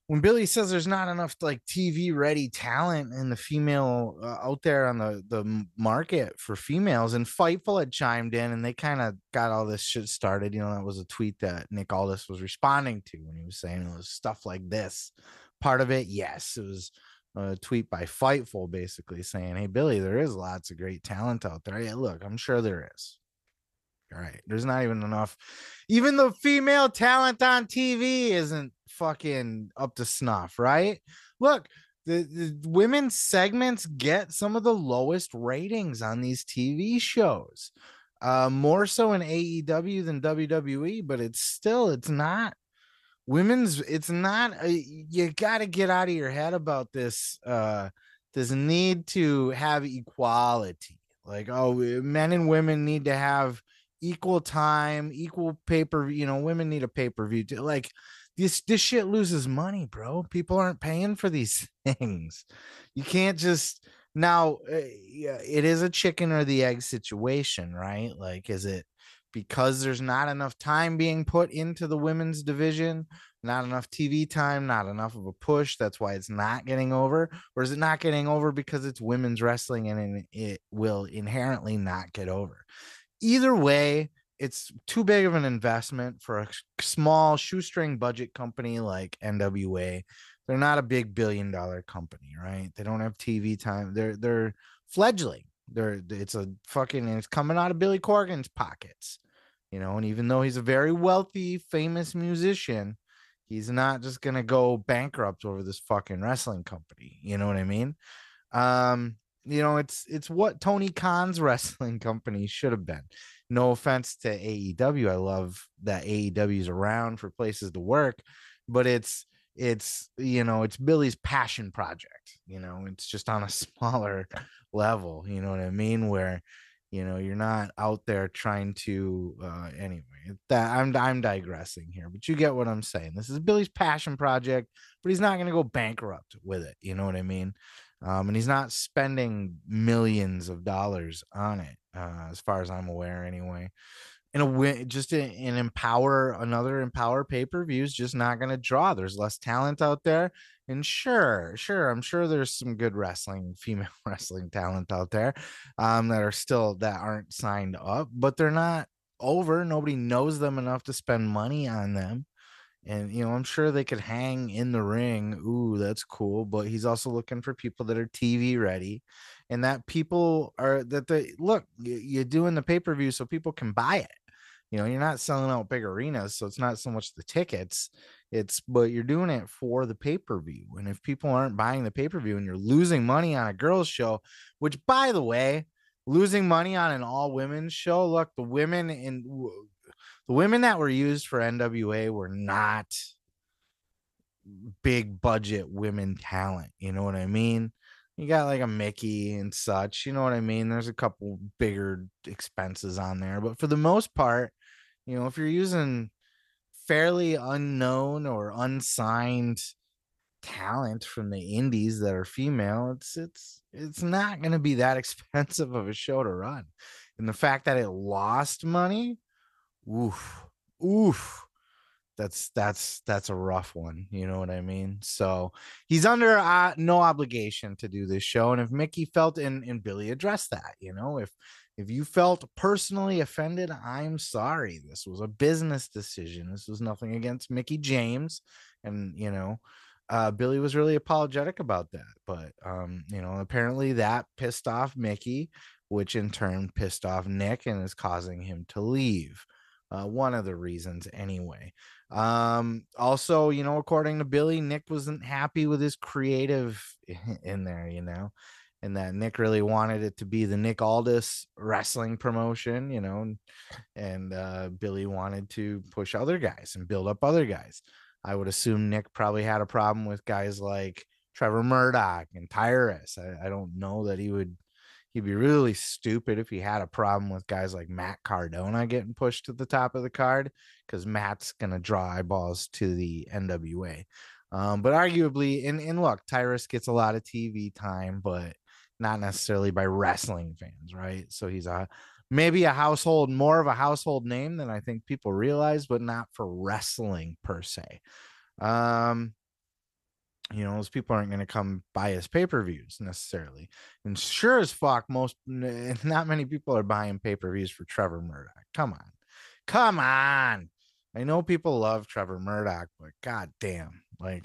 when Billy says there's not enough like TV ready talent in the female uh, out there on the the market for females, and Fightful had chimed in and they kind of got all this shit started. You know, that was a tweet that Nick Aldis was responding to when he was saying it was stuff like this. Part of it, yes, it was a tweet by Fightful basically saying, "Hey Billy, there is lots of great talent out there. Yeah, look, I'm sure there is. All right, there's not even enough. Even the female talent on TV isn't fucking up to snuff, right? Look, the, the women's segments get some of the lowest ratings on these TV shows. Uh, more so in AEW than WWE, but it's still it's not women's it's not a, you got to get out of your head about this uh this need to have equality like oh men and women need to have equal time equal paper you know women need a pay-per-view to, like this this shit loses money bro people aren't paying for these things you can't just now uh, it is a chicken or the egg situation right like is it because there's not enough time being put into the women's division, not enough TV time, not enough of a push. That's why it's not getting over. Or is it not getting over because it's women's wrestling and it will inherently not get over? Either way, it's too big of an investment for a small shoestring budget company like NWA. They're not a big billion dollar company, right? They don't have TV time. They're they're fledgling. They're it's a fucking it's coming out of Billy Corgan's pockets you know and even though he's a very wealthy famous musician he's not just gonna go bankrupt over this fucking wrestling company you know what i mean um you know it's it's what tony khan's wrestling company should have been. No offense to aew i love that aew's around for places to work but it's it's you know it's billy's passion project you know it's just on a smaller level you know what i mean where you know you're not out there trying to uh anyway that i'm i'm digressing here but you get what i'm saying. This is billy's passion project but he's not going to go bankrupt with it you know what i mean um and he's not spending millions of dollars on it uh as far as i'm aware anyway in a way just in, in empower another empower pay-per-view is just not going to draw there's less talent out there and sure, sure, I'm sure there's some good wrestling, female wrestling talent out there um, that are still that aren't signed up, but they're not over. Nobody knows them enough to spend money on them. And you know, I'm sure they could hang in the ring. Ooh, that's cool. But he's also looking for people that are TV ready, and that people are that they look. You're doing the pay per view so people can buy it. You know, you're not selling out big arenas, so it's not so much the tickets it's but you're doing it for the pay-per-view. And if people aren't buying the pay-per-view and you're losing money on a girls show, which by the way, losing money on an all women's show, look, the women in the women that were used for NWA were not big budget women talent. You know what I mean? You got like a Mickie and such. You know what I mean? There's a couple bigger expenses on there, but for the most part, you know, if you're using fairly unknown or unsigned talent from the indies that are female it's it's it's not going to be that expensive of a show to run and the fact that it lost money oof oof that's that's that's a rough one you know what i mean so he's under uh, no obligation to do this show and if Mickie felt and, and billy addressed that you know if if you felt personally offended, I'm sorry. This was a business decision. This was nothing against Mickie James. And, you know, uh, Billy was really apologetic about that. But, um, you know, apparently that pissed off Mickie, which in turn pissed off Nick and is causing him to leave Uh, one of the reasons, anyway. Um, also, you know, according to Billy, Nick wasn't happy with his creative in there, you know, and that Nick really wanted it to be the Nick Aldis wrestling promotion, you know, and, uh, Billy wanted to push other guys and build up other guys. I would assume Nick probably had a problem with guys like Trevor Murdoch and Tyrus. I, I don't know that he would he'd be really stupid if he had a problem with guys like Matt Cardona getting pushed to the top of the card because Matt's gonna draw eyeballs to the NWA. Um, but arguably, and, and look, Tyrus gets a lot of TV time, but not necessarily by wrestling fans, right? So he's a maybe a household, more of a household name than I think people realize, but not for wrestling per se. Um, you know, those people aren't going to come buy his pay per views necessarily. And sure as fuck, most not many people are buying pay per views for Trevor Murdoch. Come on, come on. I know people love Trevor Murdoch, but god damn, like,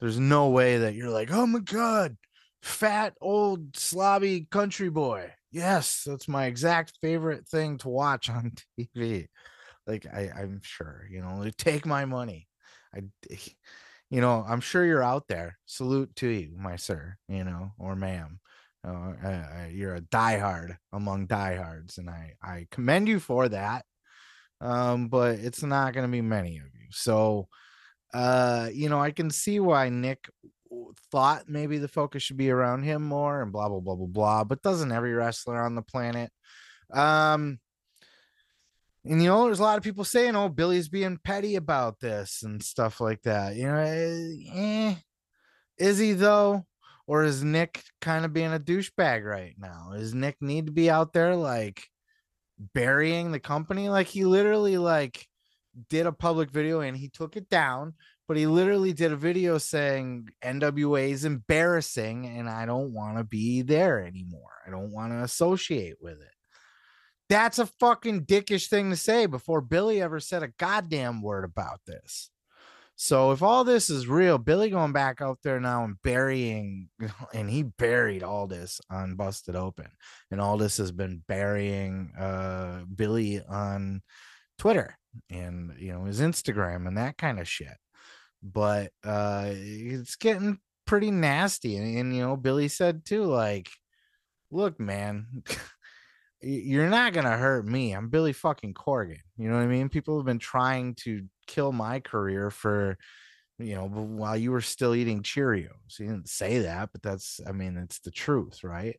there's no way that you're like, oh my god, fat old slobby country boy. Yes, that's my exact favorite thing to watch on TV. Like, I, I'm sure, you know, take my money. I you know, I'm sure you're out there. Salute to you, my sir, you know, or ma'am. Uh, uh, you're a diehard among diehards, and I I commend you for that. Um, but it's not going to be many of you. So, uh, you know, I can see why Nick thought maybe the focus should be around him more, and blah blah blah blah blah. But doesn't every wrestler on the planet? Um, and you know, there's a lot of people saying, "Oh, Billy's being petty about this and stuff like that." You know, eh, eh. is he though, or is Nick kind of being a douchebag right now? Does Nick need to be out there like burying the company? Like he literally like did a public video and he took it down, but he literally did a video saying NWA is embarrassing and I don't want to be there anymore. I don't want to associate with it. That's a fucking dickish thing to say before Billy ever said a goddamn word about this. So if all this is real, Billy going back out there now and burying, and he buried all this on Busted Open, and all this has been burying uh, Billy on Twitter and you know his Instagram and that kind of shit. But uh, it's getting pretty nasty, and, and you know Billy said too, like, look, man. you're not gonna hurt me. I'm Billy fucking Corgan. You know what I mean? People have been trying to kill my career for, you know, while you were still eating Cheerios. You didn't say that, but that's, I mean, it's the truth, right?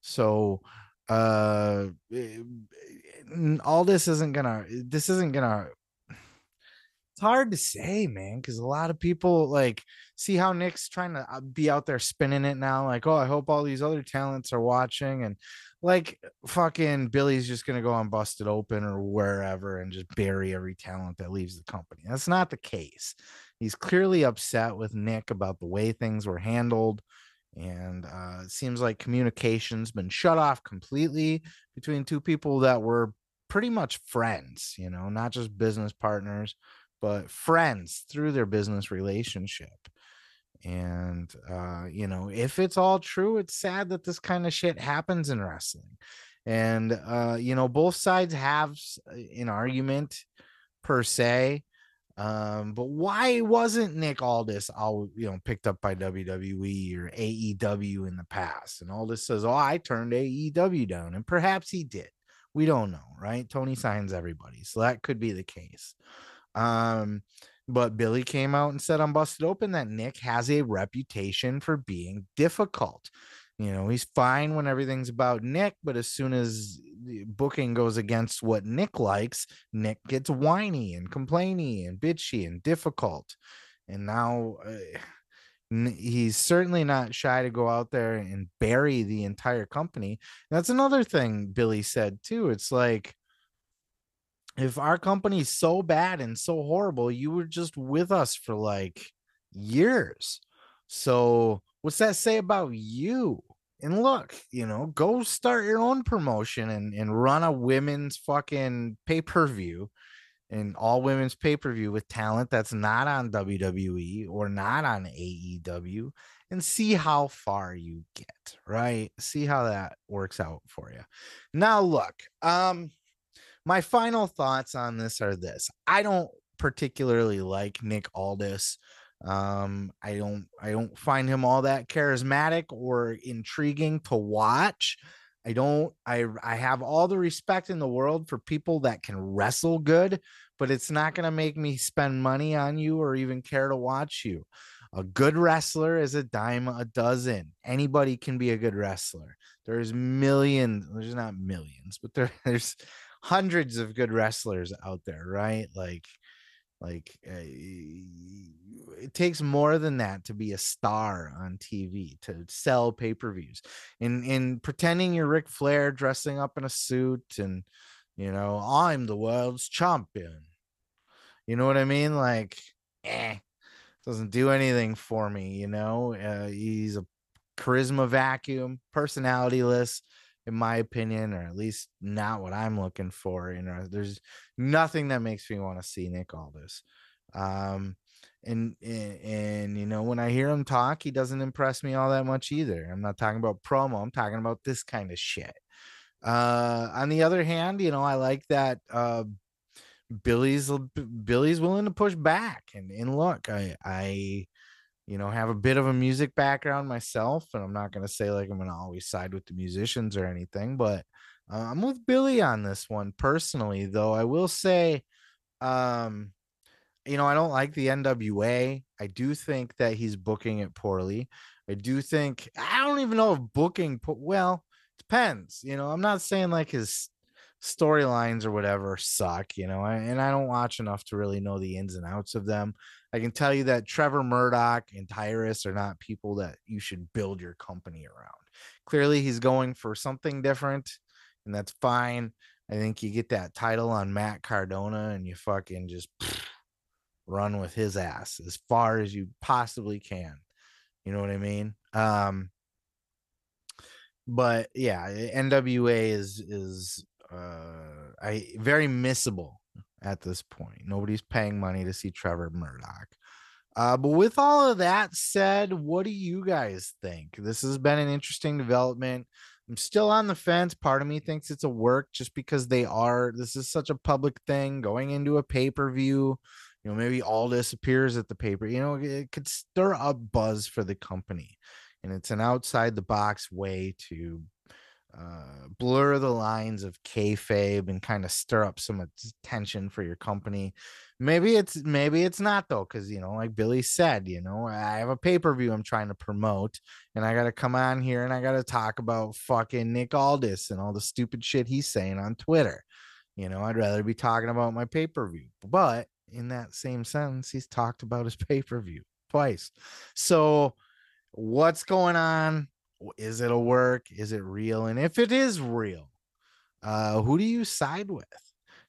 So, uh, eh, all this isn't gonna, this isn't gonna. It's hard to say, man, because a lot of people like see how Nick's trying to uh, be out there spinning it now. Like, oh, I hope all these other talents are watching and like fucking Billy's just gonna go on busted open or wherever and just bury every talent that leaves the company. That's not the case. He's clearly upset with Nick about the way things were handled. And uh, it seems like communication's been shut off completely between two people that were pretty much friends, you know, not just business partners, but friends through their business relationship. And uh, you know, if it's all true, it's sad that this kind of shit happens in wrestling. And uh, you know, both sides have uh, an argument per se. Um, but why wasn't Nick Aldis all you know picked up by WWE or AEW in the past? And Aldis says, Oh, I turned AEW down, and perhaps he did. We don't know, right? Tony signs everybody, so that could be the case. Um, but Billy came out and said on Busted Open that Nick has a reputation for being difficult. You know, he's fine when everything's about Nick, but as soon as booking goes against what Nick likes, Nick gets whiny and complainy and bitchy and difficult. And now uh, he's certainly not shy to go out there and bury the entire company. That's another thing Billy said too. It's like, if our company's so bad and so horrible, you were just with us for like years. So what's that say about you? And look, you know, go start your own promotion and, and run a women's fucking pay-per-view and all women's pay-per-view with talent that's not on WWE or not on AEW and see how far you get, right? See how that works out for you. Now look, um my final thoughts on this are this I don't particularly like Nick Aldis. Um, I don't I don't find him all that charismatic or intriguing to watch. I don't I I have all the respect in the world for people that can wrestle good, but it's not going to make me spend money on you or even care to watch you. A good wrestler is a dime a dozen. Anybody can be a good wrestler. There's millions, there's not millions, but there, there's hundreds of good wrestlers out there, right? Like like uh, it takes more than that to be a star on TV to sell pay-per-views. In in pretending you're Ric Flair dressing up in a suit and you know, I'm the world's champion. You know what I mean? Like, eh, doesn't do anything for me, you know. Uh, he's a charisma vacuum, personalityless in my opinion, or at least not what I'm looking for. You know, there's nothing that makes me want to see Nick Aldis. Um, and, and and you know, when I hear him talk, he doesn't impress me all that much either. I'm not talking about promo. I'm talking about this kind of shit. Uh, on the other hand, you know, I like that uh, Billy's Billy's willing to push back and and look, I I you know, have a bit of a music background myself, and I'm not going to say like I'm going to always side with the musicians or anything, but uh, I'm with Billy on this one personally, though. I will say, um, you know, I don't like the NWA. I do think that he's booking it poorly. I do think I don't even know if booking well depends. You know, I'm not saying like his storylines or whatever suck, you know, and I don't watch enough to really know the ins and outs of them. I can tell you that Trevor Murdoch and Tyrus are not people that you should build your company around. Clearly, he's going for something different, and that's fine. I think you get that title on Matt Cardona and you fucking just pff, run with his ass as far as you possibly can. You know what I mean? Um, but yeah, NWA is is uh I very missable at this point. Nobody's paying money to see Trevor Murdoch. Uh, but with all of that said, what do you guys think? This has been an interesting development. I'm still on the fence. Part of me thinks it's a work just because they are. This is such a public thing going into a pay per view. You know, maybe all this appears at the paper. You know, it could stir up buzz for the company, and it's an outside the box way to uh, blur the lines of kayfabe and kind of stir up some attention for your company. Maybe it's maybe it's not though, because you know, like Billy said, you know, I have a pay per view I'm trying to promote, and I got to come on here and I got to talk about fucking Nick Aldis and all the stupid shit he's saying on Twitter. You know, I'd rather be talking about my pay per view, but in that same sentence, he's talked about his pay per view twice. So, what's going on? Is it a work? Is it real? And if it is real, uh, who do you side with?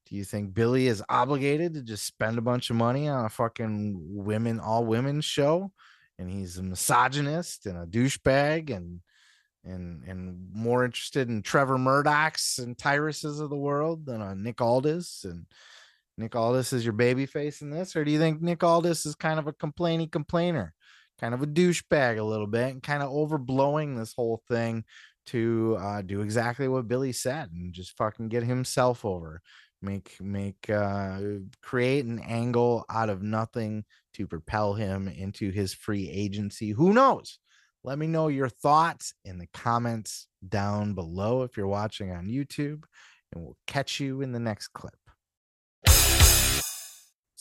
Do you think Billy is obligated to just spend a bunch of money on a fucking women, all women show? And he's a misogynist and a douchebag and and and more interested in Trevor Murdoch's and Tyruses of the world than a Nick Aldis and Nick Aldis is your baby face in this, or do you think Nick Aldis is kind of a complaining complainer? Kind of a douchebag a little bit and kind of overblowing this whole thing to uh, do exactly what Billy said and just fucking get himself over. Make make uh, create an angle out of nothing to propel him into his free agency. Who knows? Let me know your thoughts in the comments down below if you're watching on YouTube, and we'll catch you in the next clip.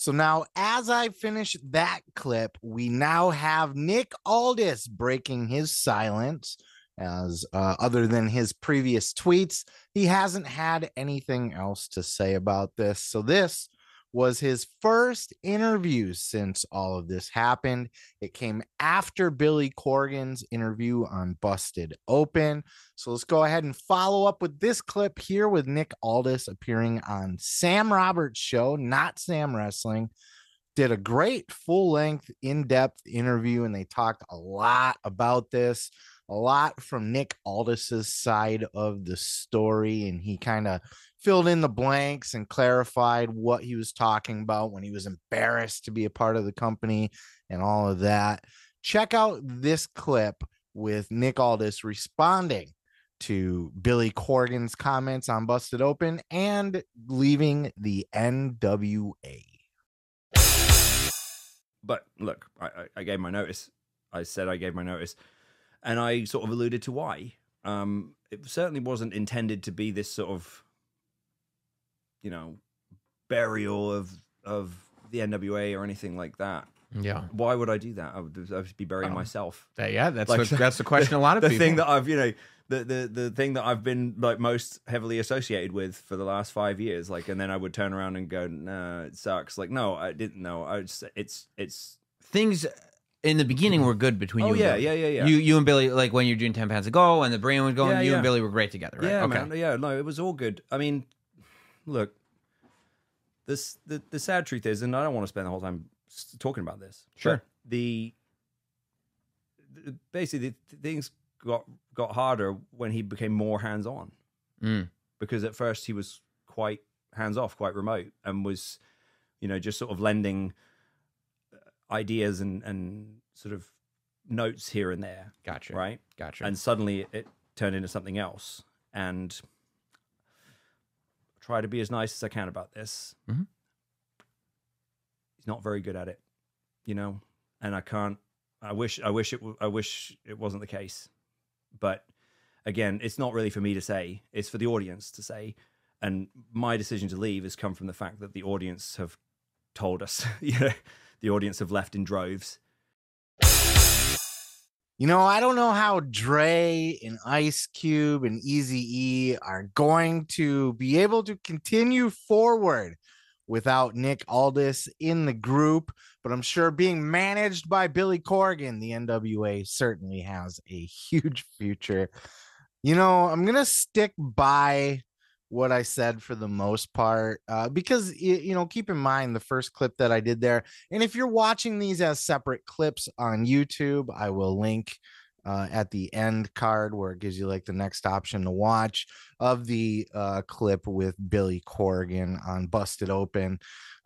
So now, as I finish that clip, we now have Nick Aldis breaking his silence. As uh, other than his previous tweets, he hasn't had anything else to say about this. So, this was his first interview since all of this happened. It came after Billy Corgan's interview on Busted Open. So let's go ahead and follow up with this clip here with Nick Aldis appearing on Sam Roberts' show, Not Sam Wrestling. Did a great full length, in depth interview, and they talked a lot about this a lot from Nick Aldis's side of the story, and he kind of filled in the blanks and clarified what he was talking about when he was embarrassed to be a part of the company and all of that. Check out this clip with Nick Aldis responding to Billy Corgan's comments on Busted Open and leaving the NWA. But look, I, I, gave my notice. I said I gave my notice, and I sort of alluded to why. Um, it certainly wasn't intended to be this sort of, you know, burial of of the NWA or anything like that. Yeah. Why would I do that? I would, I would be burying Oh. myself. That- yeah, that's Like, what, that's the question. a lot of the people. thing that I've you know the, the the thing that I've been like most heavily associated with for the last five years. Like, and then I would turn around and go, "Nah, it sucks." Like, no, I didn't know. I just, it's it's things in the beginning were good between Oh, you. and yeah, Billy. yeah, yeah, yeah. You you and Billy like when you're doing ten pounds ago and the brain was going. Yeah, you yeah. and Billy were great together, right? yeah, okay. man, yeah. No, it was all good. I mean, look, this the the sad truth is, and I don't want to spend the whole time talking about this. Sure. the, the basically the things got got harder when he became more hands on. Mm. because at first he was quite hands off, quite remote, and was, you know, just sort of lending uh, ideas and and sort of notes here and there, Gotcha. right? Gotcha. And suddenly it turned into something else, and try to be as nice as I can about this. Mhm. He's not very good at it, you know, and I can't. I wish. I wish it. I wish it wasn't the case, but again, it's not really for me to say. It's for the audience to say. And my decision to leave has come from the fact that the audience have told us. you know, the audience have left in droves. You know, I don't know how Dre and Ice Cube and Easy E are going to be able to continue forward without Nick Aldis in the group, but I'm sure being managed by Billy Corgan, the NWA certainly has a huge future. You know, I'm going to stick by what I said for the most part uh, because, you know, keep in mind the first clip that I did there. And if you're watching these as separate clips on YouTube, I will link uh, at the end card where it gives you like the next option to watch of the uh, clip with Billy Corrigan on Busted Open.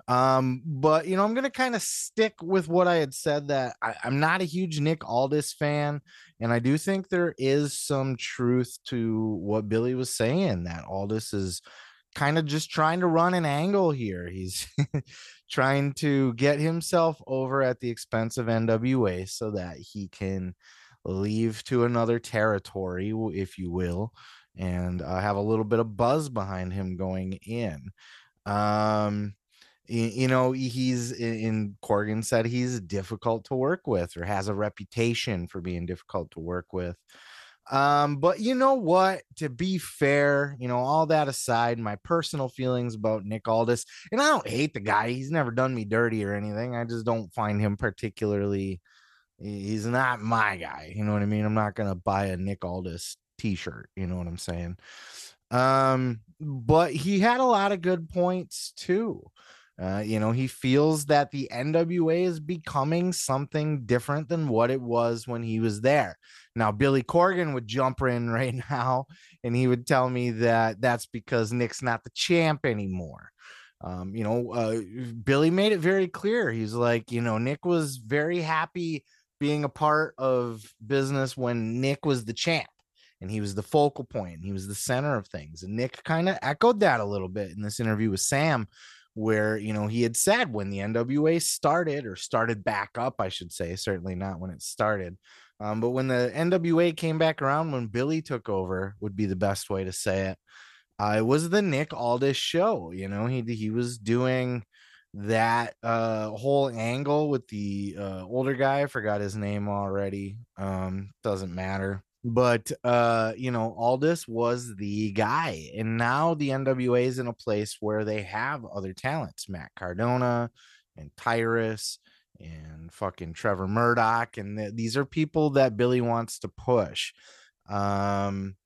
Um, but you know, I'm gonna kind of stick with what I had said that I, I'm not a huge Nick Aldis fan, and I do think there is some truth to what Billy was saying that Aldis is kind of just trying to run an angle here. He's trying to get himself over at the expense of NWA so that he can leave to another territory, if you will, and uh, have a little bit of buzz behind him going in. Um, you know, he's in, Corgan said he's difficult to work with or has a reputation for being difficult to work with. Um, but you know what? To be fair, you know, all that aside, my personal feelings about Nick Aldis, and I don't hate the guy, he's never done me dirty or anything. I just don't find him particularly he's not my guy. You know what I mean? I'm not gonna buy a Nick Aldis t-shirt, you know what I'm saying? Um, but he had a lot of good points too. Uh, you know, he feels that the NWA is becoming something different than what it was when he was there. Now, Billy Corgan would jump in right now and he would tell me that that's because Nick's not the champ anymore. Um, you know, uh, Billy made it very clear. He's like, you know, Nick was very happy being a part of business when Nick was the champ and he was the focal point he was the center of things. And Nick kind of echoed that a little bit in this interview with Sam, where you know he had said when the NWA started or started back up, I should say, certainly not when it started. Um, but when the NWA came back around, when Billy took over, would be the best way to say it. Uh, it was the Nick Aldis show. You know, he he was doing that uh whole angle with the uh older guy i forgot his name already um doesn't matter but uh you know aldis was the guy and now the nwa is in a place where they have other talents matt cardona and tyrus and fucking trevor murdoch and th- these are people that billy wants to push. Um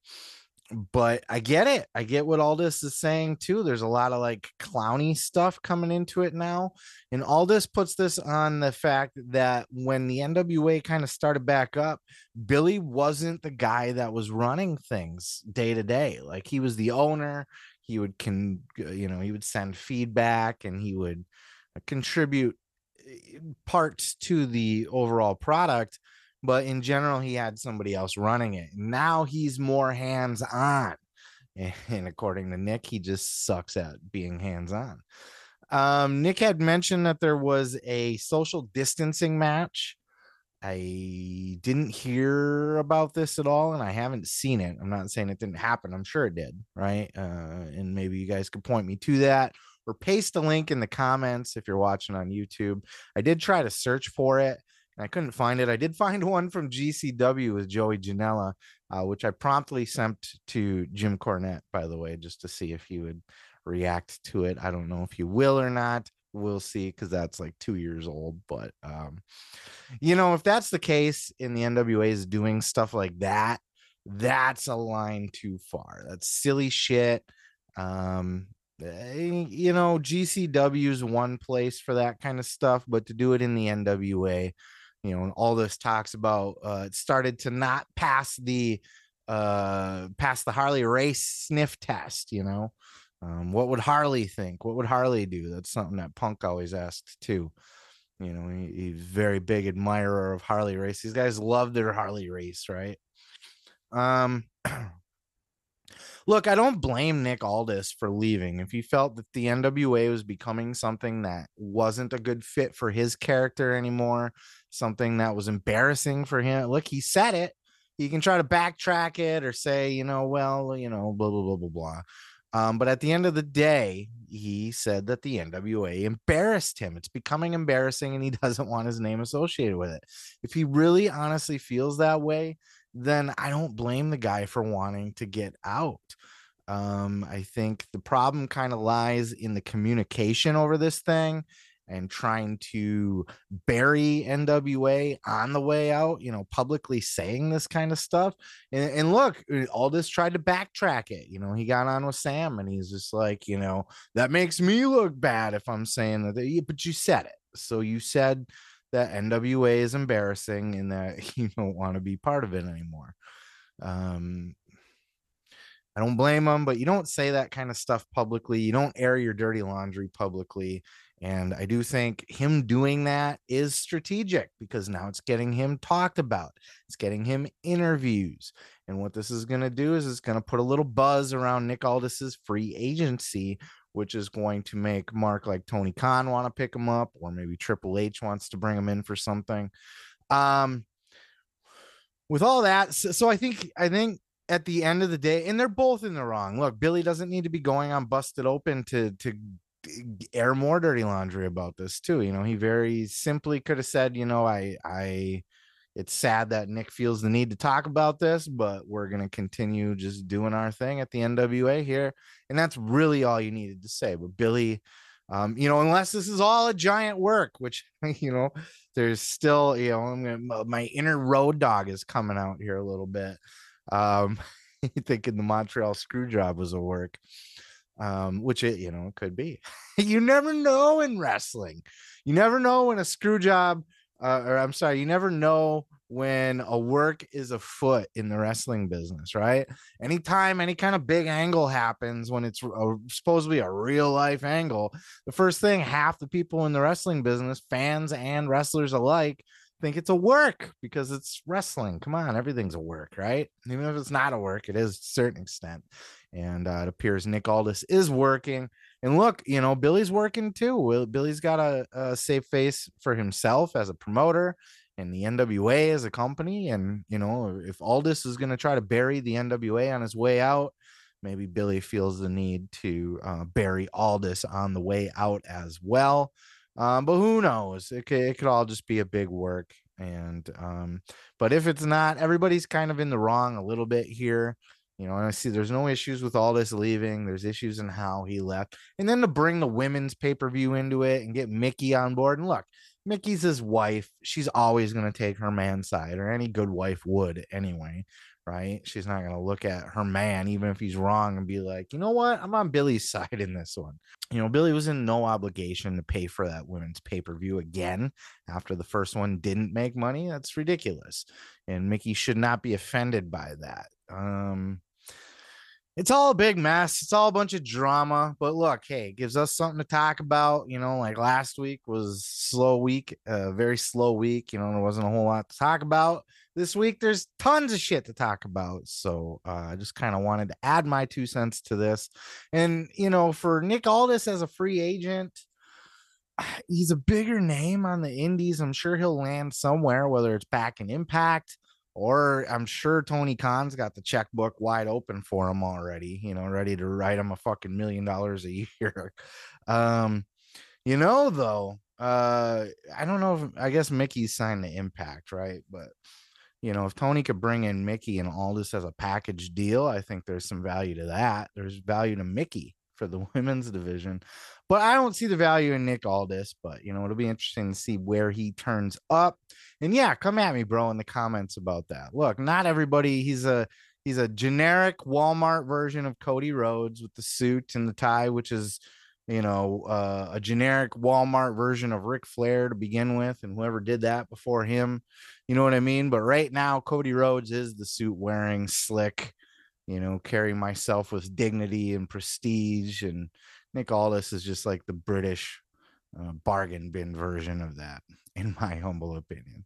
but I get it. I get what all this is saying too. There's a lot of like clowny stuff coming into it now. And all this puts this on the fact that when the NWA kind of started back up, Billy wasn't the guy that was running things day to day. Like he was the owner. He would can you know, he would send feedback and he would contribute eh, parts to the overall product but in general, he had somebody else running it. Now he's more hands on. And according to Nick, he just sucks at being hands on. Um, Nick had mentioned that there was a social distancing match. I didn't hear about this at all, and I haven't seen it. I'm not saying it didn't happen. I'm sure it did, right? Uh, and maybe you guys could point me to that or paste a link in the comments if you're watching on YouTube. I did try to search for it I couldn't find it. I did find one from GCW with Joey Janela, uh, which I promptly sent to Jim Cornette, by the way, just to see if he would react to it. I don't know if he will or not. We'll see because that's like two years old. But, um, you know, if that's the case and the NWA is doing stuff like that, that's a line too far. That's silly shit. Um, eh, you know, GCW is one place for that kind of stuff, but to do it in the NWA, you know, and all this talks about uh, it started to not pass the uh pass the Harley race sniff test, you know. Um, what would Harley think? What would Harley do? That's something that Punk always asked too. You know, he, he's very big admirer of Harley race. These guys love their Harley race, right? Um look, I don't blame Nick Aldis for leaving. If he felt that the NWA was becoming something that wasn't a good fit for his character anymore, something that was embarrassing for him, look, he said it. He can try to backtrack it or say, you know, well, you know, blah, blah, blah, blah, blah. Um, but at the end of the day, he said that the NWA embarrassed him. It's becoming embarrassing and he doesn't want his name associated with it. If he really honestly feels that way, then I don't blame the guy for wanting to get out. Um, I think the problem kind of lies in the communication over this thing and trying to bury NWA on the way out, you know, publicly saying this kind of stuff. And, and look, uh, Aldis tried to backtrack it. You know, he got on with Sam and he's just like, you know, that makes me look bad if I'm saying that, but you said it. So you said that NWA is embarrassing and that you don't want to be part of it anymore. Um, I don't blame them, but you don't say that kind of stuff publicly. You don't air your dirty laundry publicly. And I do think him doing that is strategic because now it's getting him talked about. It's getting him interviews. And what this is going to do is it's going to put a little buzz around Nick Aldis's free agency, which is going to make Mark like Tony Khan want to pick him up, or maybe Triple H wants to bring him in for something. Um, with all that, so, so I think I think at the end of the day, and they're both in the wrong. Look, Billy doesn't need to be going on busted open to to air more dirty laundry about this too. You know, he very simply could have said, you know, I I it's sad that Nick feels the need to talk about this, but we're gonna continue just doing our thing at the NWA here. And that's really all you needed to say. But Billy, um, you know, unless this is all a giant work, which you know, there's still, you know, I'm gonna, my inner road dog is coming out here a little bit. Um, thinking the Montreal screw job was a work, um, which it you know could be. you never know in wrestling. You never know when a screw job, uh, or I'm sorry, you never know when a work is afoot in the wrestling business, right? Anytime any kind of big angle happens, when it's a, supposed to be a real life angle, the first thing half the people in the wrestling business, fans and wrestlers alike, think it's a work because it's wrestling. Come on, everything's a work, right? Even if it's not a work, it is to a certain extent. And uh, it appears Nick Aldis is working. And look, you know, Billy's working too. Billy's got a, a safe face for himself as a promoter and the NWA as a company. And, you know, if Aldis is going to try to bury the NWA on his way out, maybe Billy feels the need to uh, bury Aldis on the way out as well. Um, but who knows? It could, it could all just be a big work. And um, but if it's not, everybody's kind of in the wrong a little bit here. You know, and I see there's no issues with Aldis leaving. There's issues in how he left. And then to bring the women's pay-per-view into it and get Mickie on board. And look, Mickie's his wife. She's always going to take her man's side, or any good wife would anyway right? She's not going to look at her man, even if he's wrong, and be like, you know what? I'm on Billy's side in this one. You know, Billy was in no obligation to pay for that women's pay per view again after the first one didn't make money. That's ridiculous. And Mickie should not be offended by that. Um, it's all a big mess. It's all a bunch of drama. But look, hey, it gives us something to talk about. You know, like last week was slow week, a very slow week. You know, there wasn't a whole lot to talk about. This week, there's tons of shit to talk about. So uh, I just kind of wanted to add my two cents to this. And you know, for Nick Aldis as a free agent, he's a bigger name on the Indies. I'm sure he'll land somewhere, whether it's back in Impact or I'm sure Tony Khan's got the checkbook wide open for him already, you know, ready to write him a fucking million dollars a year. um, you know, though, uh, I don't know if I guess Mickie's signed the impact, right? But you know, if Tony could bring in Mickie and Aldis as a package deal, I think there's some value to that. There's value to Mickie for the women's division. But I don't see the value in Nick Aldis. But you know, it'll be interesting to see where he turns up. And yeah, come at me, bro, in the comments about that. Look, not everybody. He's a he's a generic Walmart version of Cody Rhodes with the suit and the tie, which is you know uh, a generic Walmart version of Ric Flair to begin with, and whoever did that before him. You know what I mean? But right now, Cody Rhodes is the suit wearing slick you know, carry myself with dignity and prestige. And Nick Aldis is just like the British uh, bargain bin version of that, in my humble opinion.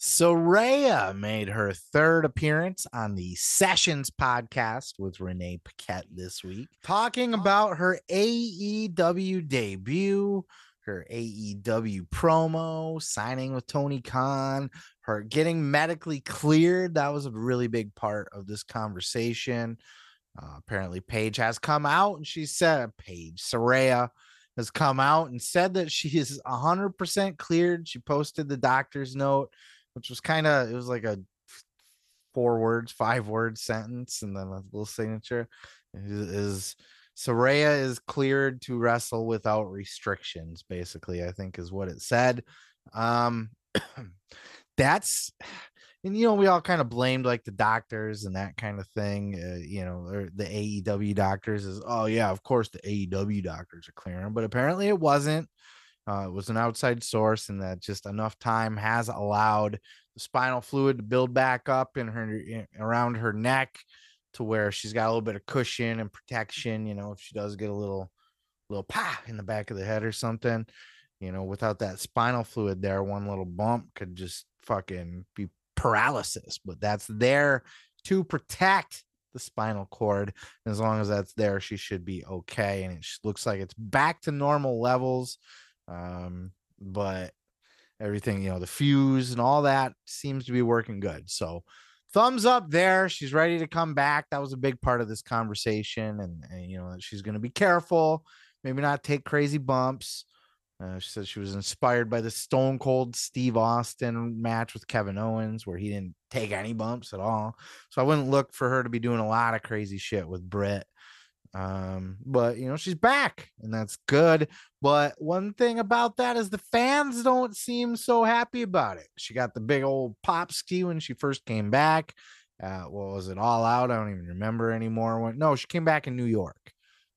Saraya made her third appearance on the Sessions podcast with Renee Paquette this week, talking about her AEW debut, her AEW promo, signing with Tony Khan, her getting medically cleared. That was a really big part of this conversation. Uh, apparently, Paige has come out and she said, Paige Saraya has come out and said that she is 100% cleared. She posted the doctor's note, which was kind of, it was like a four words, five word sentence, and then a little signature. Is, is Saraya is cleared to wrestle without restrictions, basically, I think is what it said. Um, that's and you know we all kind of blamed like the doctors and that kind of thing uh, you know or the aew doctors is oh yeah of course the aew doctors are clearing but apparently it wasn't. Uh, it was an outside source and that just enough time has allowed the spinal fluid to build back up in her in, around her neck to where she's got a little bit of cushion and protection you know if she does get a little little pa in the back of the head or something you know without that spinal fluid there one little bump could just fucking be paralysis, but that's there to protect the spinal cord. As long as that's there, she should be okay. And it looks like it's back to normal levels. Um, but everything, you know, the fuse and all that seems to be working good. So thumbs up there. She's ready to come back. That was a big part of this conversation. And, and you know, she's going to be careful, maybe not take crazy bumps. Uh, she said she was inspired by the Stone Cold Steve Austin match with Kevin Owens, where he didn't take any bumps at all. So I wouldn't look for her to be doing a lot of crazy shit with Britt. Um, but you know, she's back, and that's good. But one thing about that is the fans don't seem so happy about it. She got the big old pop ski when she first came back. Uh, what was it all out? I don't even remember anymore. When no, she came back in New York.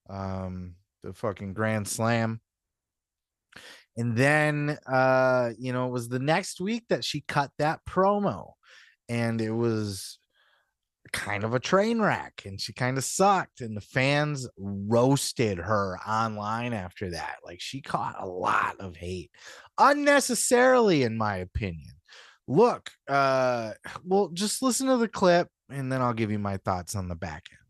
Um, the fucking Grand Slam and then, uh, you know, it was the next week that she cut that promo, and it was kind of a train wreck, and she kind of sucked. And the fans roasted her online after that. Like she caught a lot of hate, unnecessarily, in my opinion. Look, uh, well, just listen to the clip, and then I'll give you my thoughts on the back end.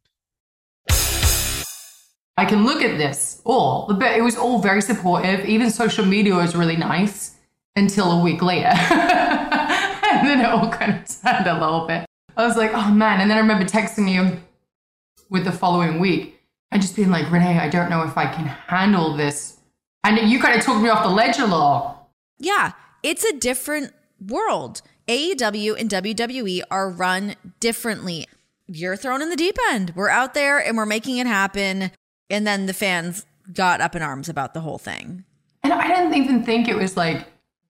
I can look at this all. But it was all very supportive. Even social media was really nice until a week later, and then it all kind of turned a little bit. I was like, oh man. And then I remember texting you with the following week and just being like, Renee, I don't know if I can handle this. And you kind of took me off the ledge a little. Yeah, it's a different world. AEW and WWE are run differently. You're thrown in the deep end. We're out there and we're making it happen. And then the fans got up in arms about the whole thing. And I didn't even think it was like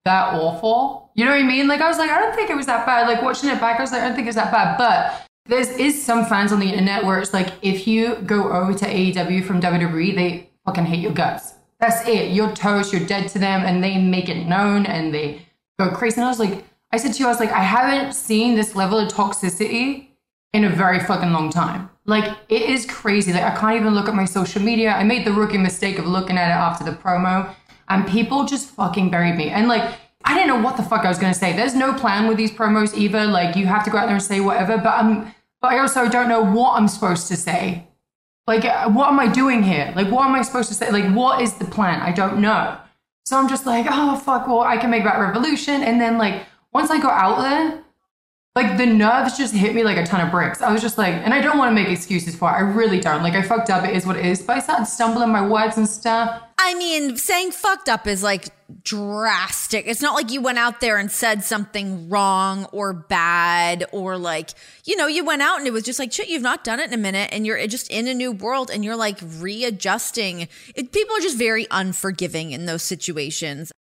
that awful. You know what I mean? Like I was like, I don't think it was that bad. Like watching it back, I was like, I don't think it's that bad. But there is some fans on the internet where it's like, if you go over to AEW from WWE, they fucking hate your guts. That's it. You're toast. You're dead to them, and they make it known and they go crazy. And I was like, I said to you, I was like, I haven't seen this level of toxicity in a very fucking long time. Like it is crazy. Like I can't even look at my social media. I made the rookie mistake of looking at it after the promo, and people just fucking buried me. And like I didn't know what the fuck I was gonna say. There's no plan with these promos either. Like you have to go out there and say whatever. But I'm, but I also don't know what I'm supposed to say. Like what am I doing here? Like what am I supposed to say? Like what is the plan? I don't know. So I'm just like, oh fuck. Well, I can make that revolution, and then like once I go out there like the nerves just hit me like a ton of bricks. I was just like, and I don't want to make excuses for it. I really don't. Like I fucked up. It is what it is. But I started stumbling my words and stuff. I mean, saying fucked up is like drastic. It's not like you went out there and said something wrong or bad or like, you know, you went out and it was just like, shit, you've not done it in a minute and you're just in a new world and you're like readjusting. It, people are just very unforgiving in those situations.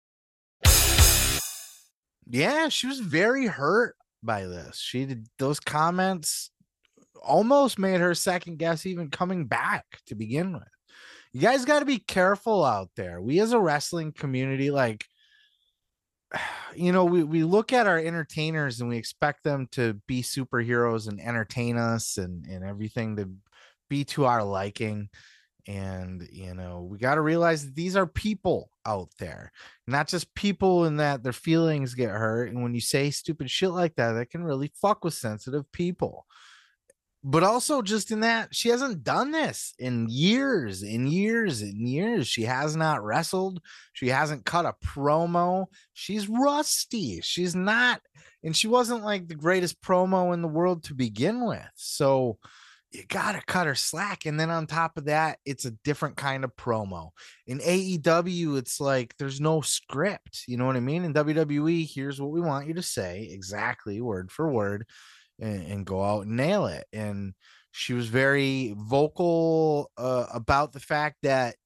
Yeah, she was very hurt by this. She did those comments almost made her second guess even coming back to begin with. You guys got to be careful out there. We as a wrestling community, like, you know, we, we look at our entertainers and we expect them to be superheroes and entertain us and, and everything to be to our liking and you know we got to realize that these are people out there not just people in that their feelings get hurt and when you say stupid shit like that that can really fuck with sensitive people. But also just in that she hasn't done this in years in years and years. She has not wrestled. She hasn't cut a promo. She's rusty. She's not and she wasn't like the greatest promo in the world to begin with. So you gotta cut her slack. And then on top of that, it's a different kind of promo. In AEW, it's like there's no script. You know what I mean? In WWE, here's what we want you to say exactly word for word and, and go out and nail it. And she was very vocal uh, about the fact that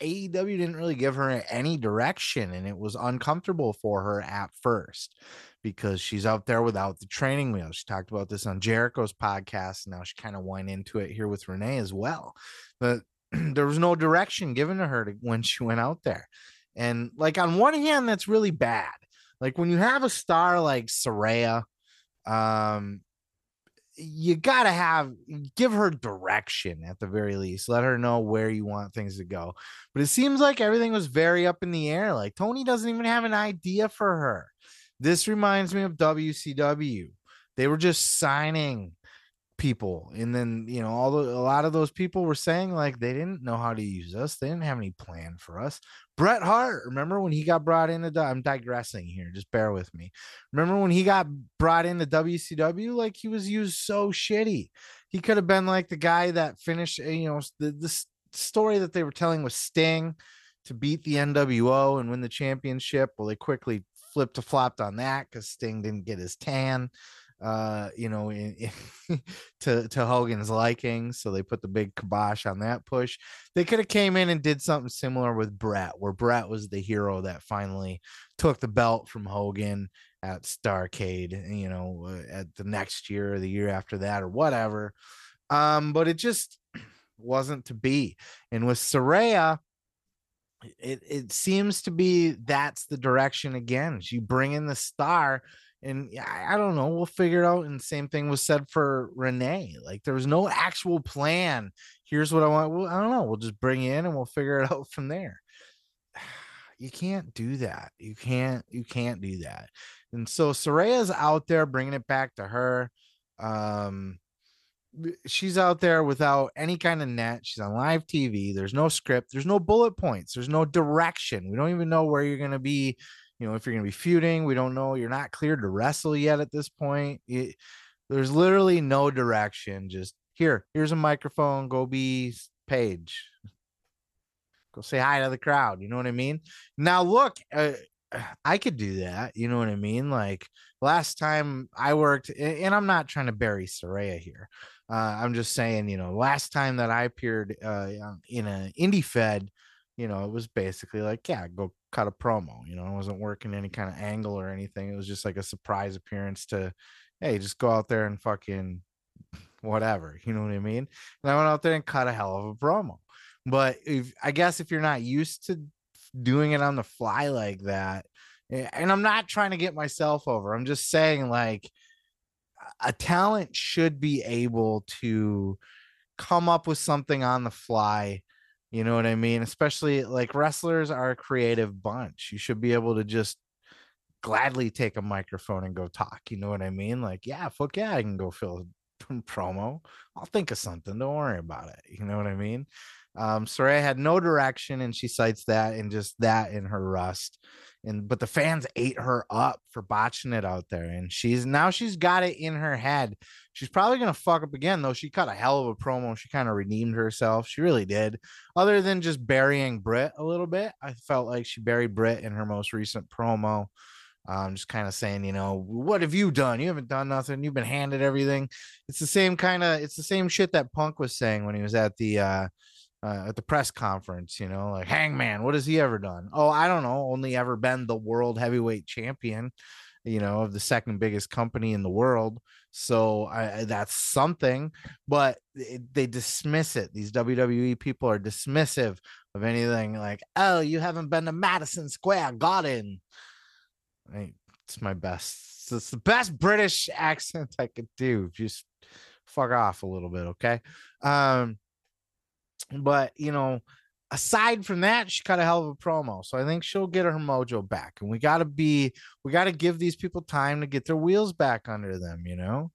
AEW didn't really give her any direction and it was uncomfortable for her at first because she's out there without the training wheels. She talked about this on Jericho's podcast. Now she kind of went into it here with Renee as well. But there was no direction given to her to, when she went out there. And like on one hand, that's really bad. Like when you have a star like Saraya, um, you gotta have give her direction at the very least. Let her know where you want things to go. But it seems like everything was very up in the air. Like Tony doesn't even have an idea for her. This reminds me of WCW. They were just signing people and then you know all the, a lot of those people were saying like they didn't know how to use us. They didn't have any plan for us. Bret hart remember when he got brought into i'm digressing here just bear with me. Remember when he got brought into wcw like he was used so shitty. He could have been like the guy that finished eh, you know the, the story that they were telling was sting to beat the nwo and win the championship. Well they quickly flipped to flopped on that because Sting didn't get his tan, uh, you know, in, in, to to Hogan's liking. So they put the big kibosh on that push. They could have came in and did something similar with Bret, where Bret was the hero that finally took the belt from Hogan at Starcade, you know, uh, at the next year or the year after that or whatever. Um, but it just wasn't to be. And with Saraya, it it seems to be that's the direction again. You bring in the star, and I, I don't know. We'll figure it out. And same thing was said for Renee. Like there was no actual plan. Here's what I want. Well, I don't know. We'll just bring in and we'll figure it out from there. You can't do that. You can't. You can't do that. And so Saraya's out there bringing it back to her. Um, she's out there without any kind of net. She's on live TV. There's no script. There's no bullet points. There's no direction. We don't even know where you're going to be. You know, if you're going to be feuding, we don't know. You're not cleared to wrestle yet at this point. It, there's literally no direction. Just here, here's a microphone. Go be Paige. Go say hi to the crowd. You know what I mean? Now, look, uh, I could do that. You know what I mean? Like last time I worked, and I'm not trying to bury Saraya here. Uh, I'm just saying, you know, last time that I appeared uh, in an indie fed, you know, it was basically like, yeah, go cut a promo. You know, I wasn't working any kind of angle or anything. It was just like a surprise appearance to, hey, just go out there and fucking whatever. You know what I mean? And I went out there and cut a hell of a promo. But if I guess if you're not used to doing it on the fly like that, and I'm not trying to get myself over, I'm just saying like a talent should be able to come up with something on the fly. You know what I mean? Especially like wrestlers are a creative bunch. You should be able to just gladly take a microphone and go talk. You know what I mean? Like, yeah, fuck yeah, I can go fill a promo. I'll think of something. Don't worry about it. You know what I mean? Um, Saraya had no direction, and she cites that and just that in her rust. And but the fans ate her up for botching it out there, and she's now she's got it in her head. She's probably gonna fuck up again, though. She cut a hell of a promo. She kind of redeemed herself. She really did. Other than just burying Britt a little bit, I felt like she buried Britt in her most recent promo. Um, just kind of saying, you know, what have you done? You haven't done nothing. You've been handed everything. It's the same kind of, it's the same shit that Punk was saying when he was at the uh, uh, at the press conference. You know, like Hangman, what has he ever done? Oh, I don't know. Only ever been the world heavyweight champion. You know, of the second biggest company in the world. So I, that's something, but it, they dismiss it. These WWE people are dismissive of anything like, oh, you haven't been to Madison Square Garden. I, it's my best. It's the best British accent I could do. Just fuck off a little bit, okay? Um, but you know, aside from that, she cut a hell of a promo. So I think she'll get her mojo back. And we gotta be, we gotta give these people time to get their wheels back under them, you know.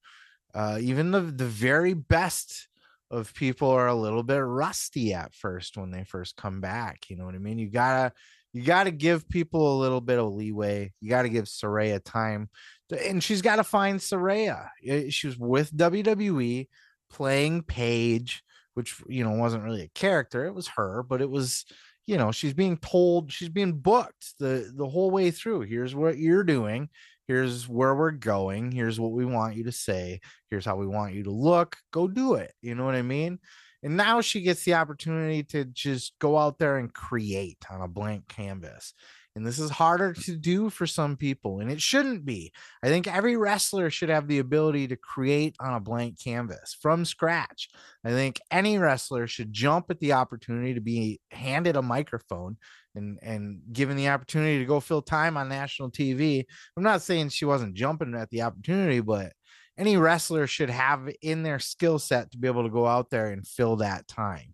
Uh, even the the very best of people are a little bit rusty at first when they first come back. You know what I mean? You gotta you got to give people a little bit of leeway. You got to give Saraya time, to, and she's got to find Saraya. She was with WWE playing Paige, which you know wasn't really a character; it was her, but it was you know she's being told she's being booked the the whole way through. Here's what you're doing. Here's where we're going. Here's what we want you to say. Here's how we want you to look. Go do it. You know what I mean? And now she gets the opportunity to just go out there and create on a blank canvas. And this is harder to do for some people, and it shouldn't be. I think every wrestler should have the ability to create on a blank canvas from scratch. I think any wrestler should jump at the opportunity to be handed a microphone and and given the opportunity to go fill time on national TV. I'm not saying she wasn't jumping at the opportunity, but any wrestler should have in their skill set to be able to go out there and fill that time.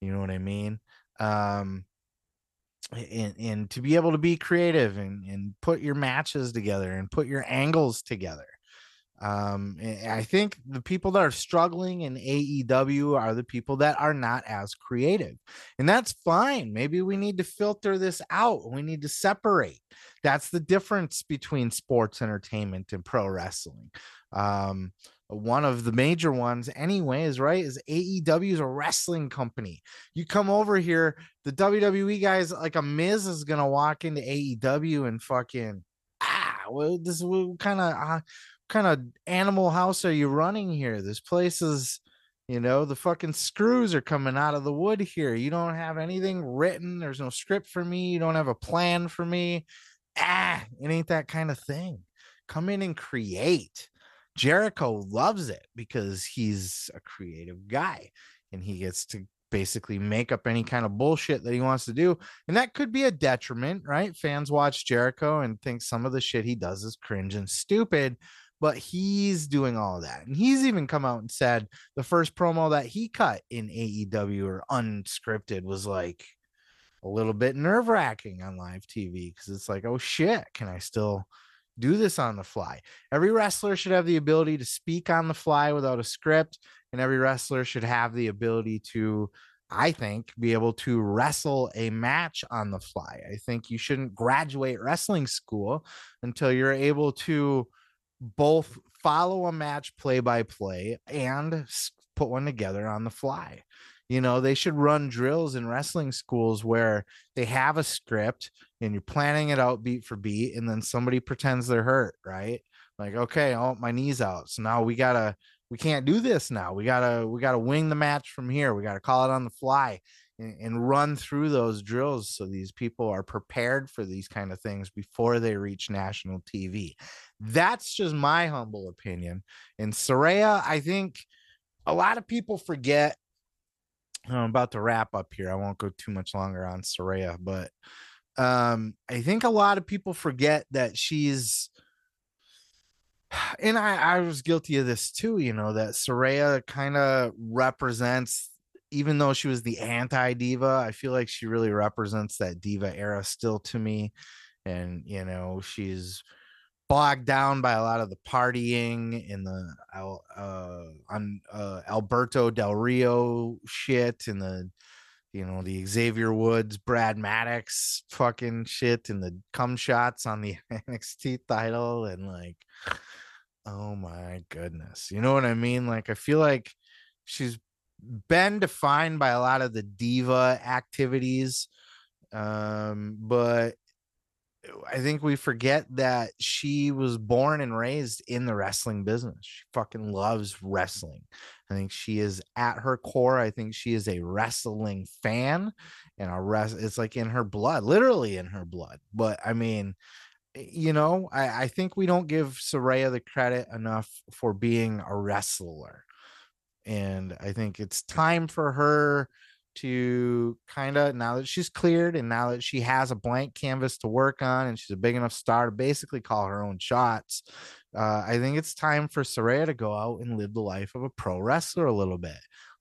You know what I mean? Um, and, and to be able to be creative and, and put your matches together and put your angles together. Um, I think the people that are struggling in AEW are the people that are not as creative, and that's fine. Maybe we need to filter this out. We need to separate. That's the difference between sports entertainment and pro wrestling. Um, one of the major ones anyways right is aew is a wrestling company. You come over here the wwe guys like a miz is gonna walk into aew and fucking ah well this what kind of uh, kind of animal house are you running here? This place is you know the fucking screws are coming out of the wood here. You don't have anything written. There's no script for me. You don't have a plan for me. Ah it ain't that kind of thing. Come in and create Jericho loves it because he's a creative guy and he gets to basically make up any kind of bullshit that he wants to do. And that could be a detriment, right? Fans watch Jericho and think some of the shit he does is cringe and stupid, but he's doing all that. And he's even come out and said the first promo that he cut in AEW or unscripted was like a little bit nerve wracking on live TV because it's like, oh shit, can I still do this on the fly. Every wrestler should have the ability to speak on the fly without a script, and every wrestler should have the ability to, I think, be able to wrestle a match on the fly. I think you shouldn't graduate wrestling school until you're able to both follow a match play by play and put one together on the fly. You know, they should run drills in wrestling schools where they have a script and you're planning it out beat for beat, and then somebody pretends they're hurt, right? Like, okay, oh, my knee's out. So now we gotta, we can't do this now. We gotta, we gotta wing the match from here. We gotta call it on the fly and, and run through those drills so these people are prepared for these kind of things before they reach national TV. That's just my humble opinion. And Saraya, I think a lot of people forget I'm about to wrap up here. I won't go too much longer on Saraya, but um, I think a lot of people forget that she's and I, I was guilty of this too, you know, that Saraya kind of represents, even though she was the anti diva, I feel like she really represents that diva era still to me. And, you know, she's bogged down by a lot of the partying and the uh, on uh, Alberto Del Rio shit and the, you know, the Xavier Woods, Brad Maddox fucking shit and the cum shots on the NXT title and like, Oh my goodness. You know what I mean? Like I feel like she's been defined by a lot of the diva activities. Um, but I think we forget that she was born and raised in the wrestling business. She fucking loves wrestling. I think she is at her core. I think she is a wrestling fan and a rest it's like in her blood, literally in her blood. But I mean, you know, I, I think we don't give Saraya the credit enough for being a wrestler. And I think it's time for her to kind of now that she's cleared and now that she has a blank canvas to work on and she's a big enough star to basically call her own shots. Uh, I think it's time for Saraya to go out and live the life of a pro wrestler a little bit.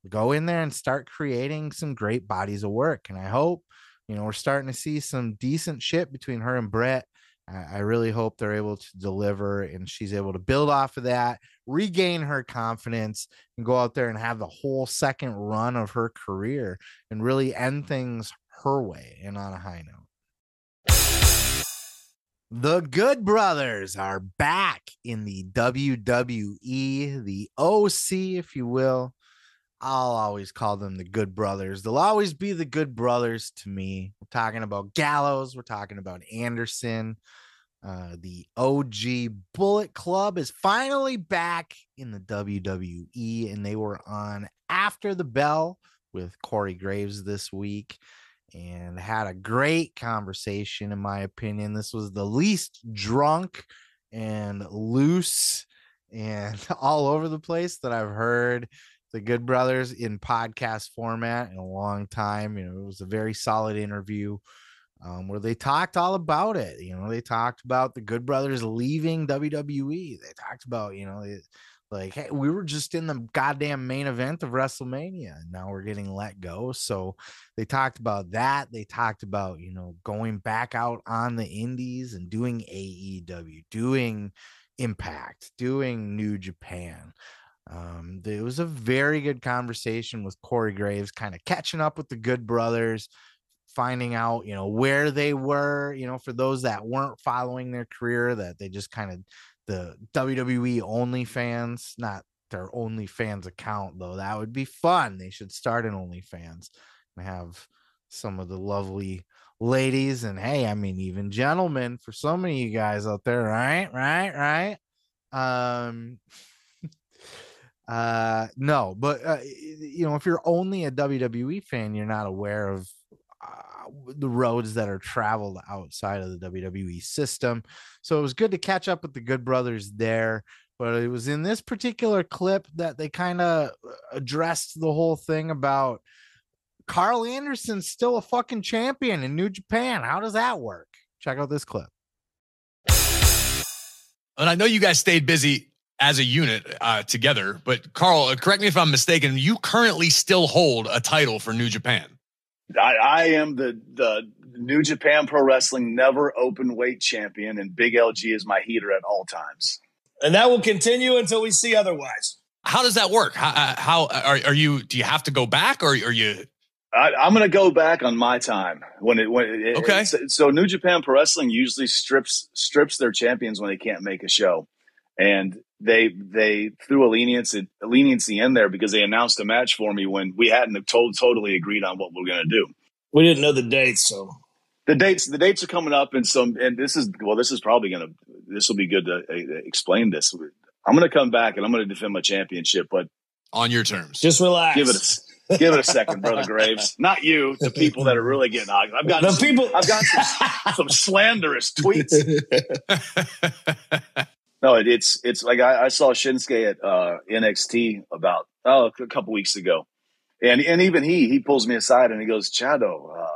Go in there and start creating some great bodies of work. And I hope, you know, we're starting to see some decent shit between her and Brett I, I really hope they're able to deliver and she's able to build off of that, regain her confidence, and go out there and have the whole second run of her career and really end things her way and on a high note. The Good Brothers are back in the WWE, the OC, if you will. I'll always call them the Good Brothers. They'll always be the Good Brothers to me. We're talking about Gallows. We're talking about Anderson. Uh, the OG Bullet Club is finally back in the WWE, and they were on After the Bell with Corey Graves this week and had a great conversation, in my opinion. This was the least drunk and loose and all over the place that I've heard the Good Brothers in podcast format in a long time. You know, it was a very solid interview um, where they talked all about it. You know, they talked about the Good Brothers leaving WWE. They talked about, you know, like, hey, we were just in the goddamn main event of WrestleMania, and now we're getting let go. So they talked about that. They talked about, you know, going back out on the indies and doing AEW, doing Impact, doing New Japan. Um, it was a very good conversation with Corey Graves, kind of catching up with the Good Brothers, finding out, you know, where they were, you know, for those that weren't following their career, that they just kind of the WWE only fans, not their OnlyFans account though. That would be fun. They should start an OnlyFans and have some of the lovely ladies and hey, I mean even gentlemen for so many of you guys out there, right? Right, right. Um uh no, but uh, you know, if you're only a WWE fan, you're not aware of uh, the roads that are traveled outside of the WWE system. So it was good to catch up with the Good Brothers there. But it was in this particular clip that they kind of addressed the whole thing about Karl Anderson's still a fucking champion in New Japan. How does that work? Check out this clip. And I know you guys stayed busy as a unit uh, together, but Karl, uh, correct me if I'm mistaken. You currently still hold a title for New Japan. I, I am the the New Japan Pro Wrestling never open weight champion, and Big LG is my heater at all times. And that will continue until we see otherwise. How does that work? How, uh, how are, are you? Do you have to go back, or are you? I, I'm going to go back on my time when it when it, Okay. So, so New Japan Pro Wrestling usually strips strips their champions when they can't make a show, and they they threw a leniency a leniency in there because they announced a match for me when we hadn't told, totally agreed on what we are going to do. We didn't know the dates, so. The dates the dates are coming up and some and this is well this is probably gonna this will be good to uh, explain this. I'm gonna come back and i'm gonna defend my championship but. On your terms. Just relax. Give it a give it a second brother graves. Not you the people that are really getting hot. I've got The some, people- i've got some, some slanderous tweets no it, it's it's like I, I saw shinsuke at uh nxt about oh a couple weeks ago and and even he he pulls me aside and he goes chado uh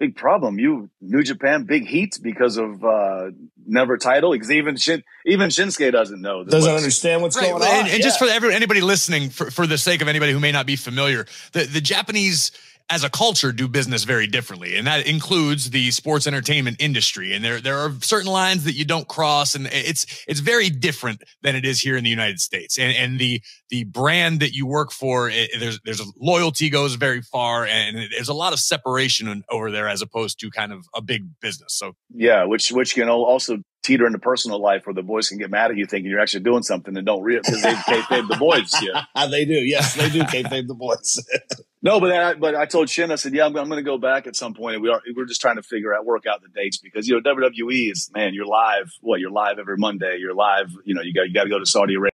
big problem. You New Japan, big heat because of uh, never title? Because even Shin, even Shinsuke doesn't know. Doesn't what's- understand what's Right, going well, on. And, and just for every, anybody listening, for, for the sake of anybody who may not be familiar, the, the Japanese as a culture do business very differently, and that includes the sports entertainment industry. And there there are certain lines that you don't cross, and it's it's very different than it is here in the United States. And and the the brand that you work for, it, there's there's a loyalty goes very far, and there's a lot of separation over there as opposed to kind of a big business. So Yeah, which which can also teeter into personal life where the boys can get mad at you thinking you're actually doing something and don't realize because they kayfabe the boys. Yeah. they do. Yes, they do. Kayfabe the boys. No, but I, but I told Shin, I said, yeah, I'm, I'm going to go back at some point. And we are we're just trying to figure out work out the dates because you know WWE is man, you're live. What you're live every Monday. You're live. You know, you got you got to go to Saudi Arabia.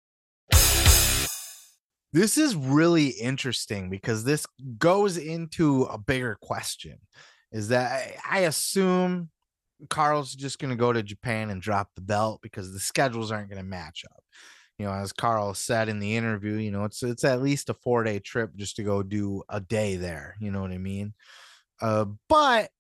This is really interesting because this goes into a bigger question. Is that I, I assume Karl's just going to go to Japan and drop the belt because the schedules aren't going to match up. You know, as Karl said in the interview, you know, it's it's at least a four day trip just to go do a day there. You know what I mean? Uh, but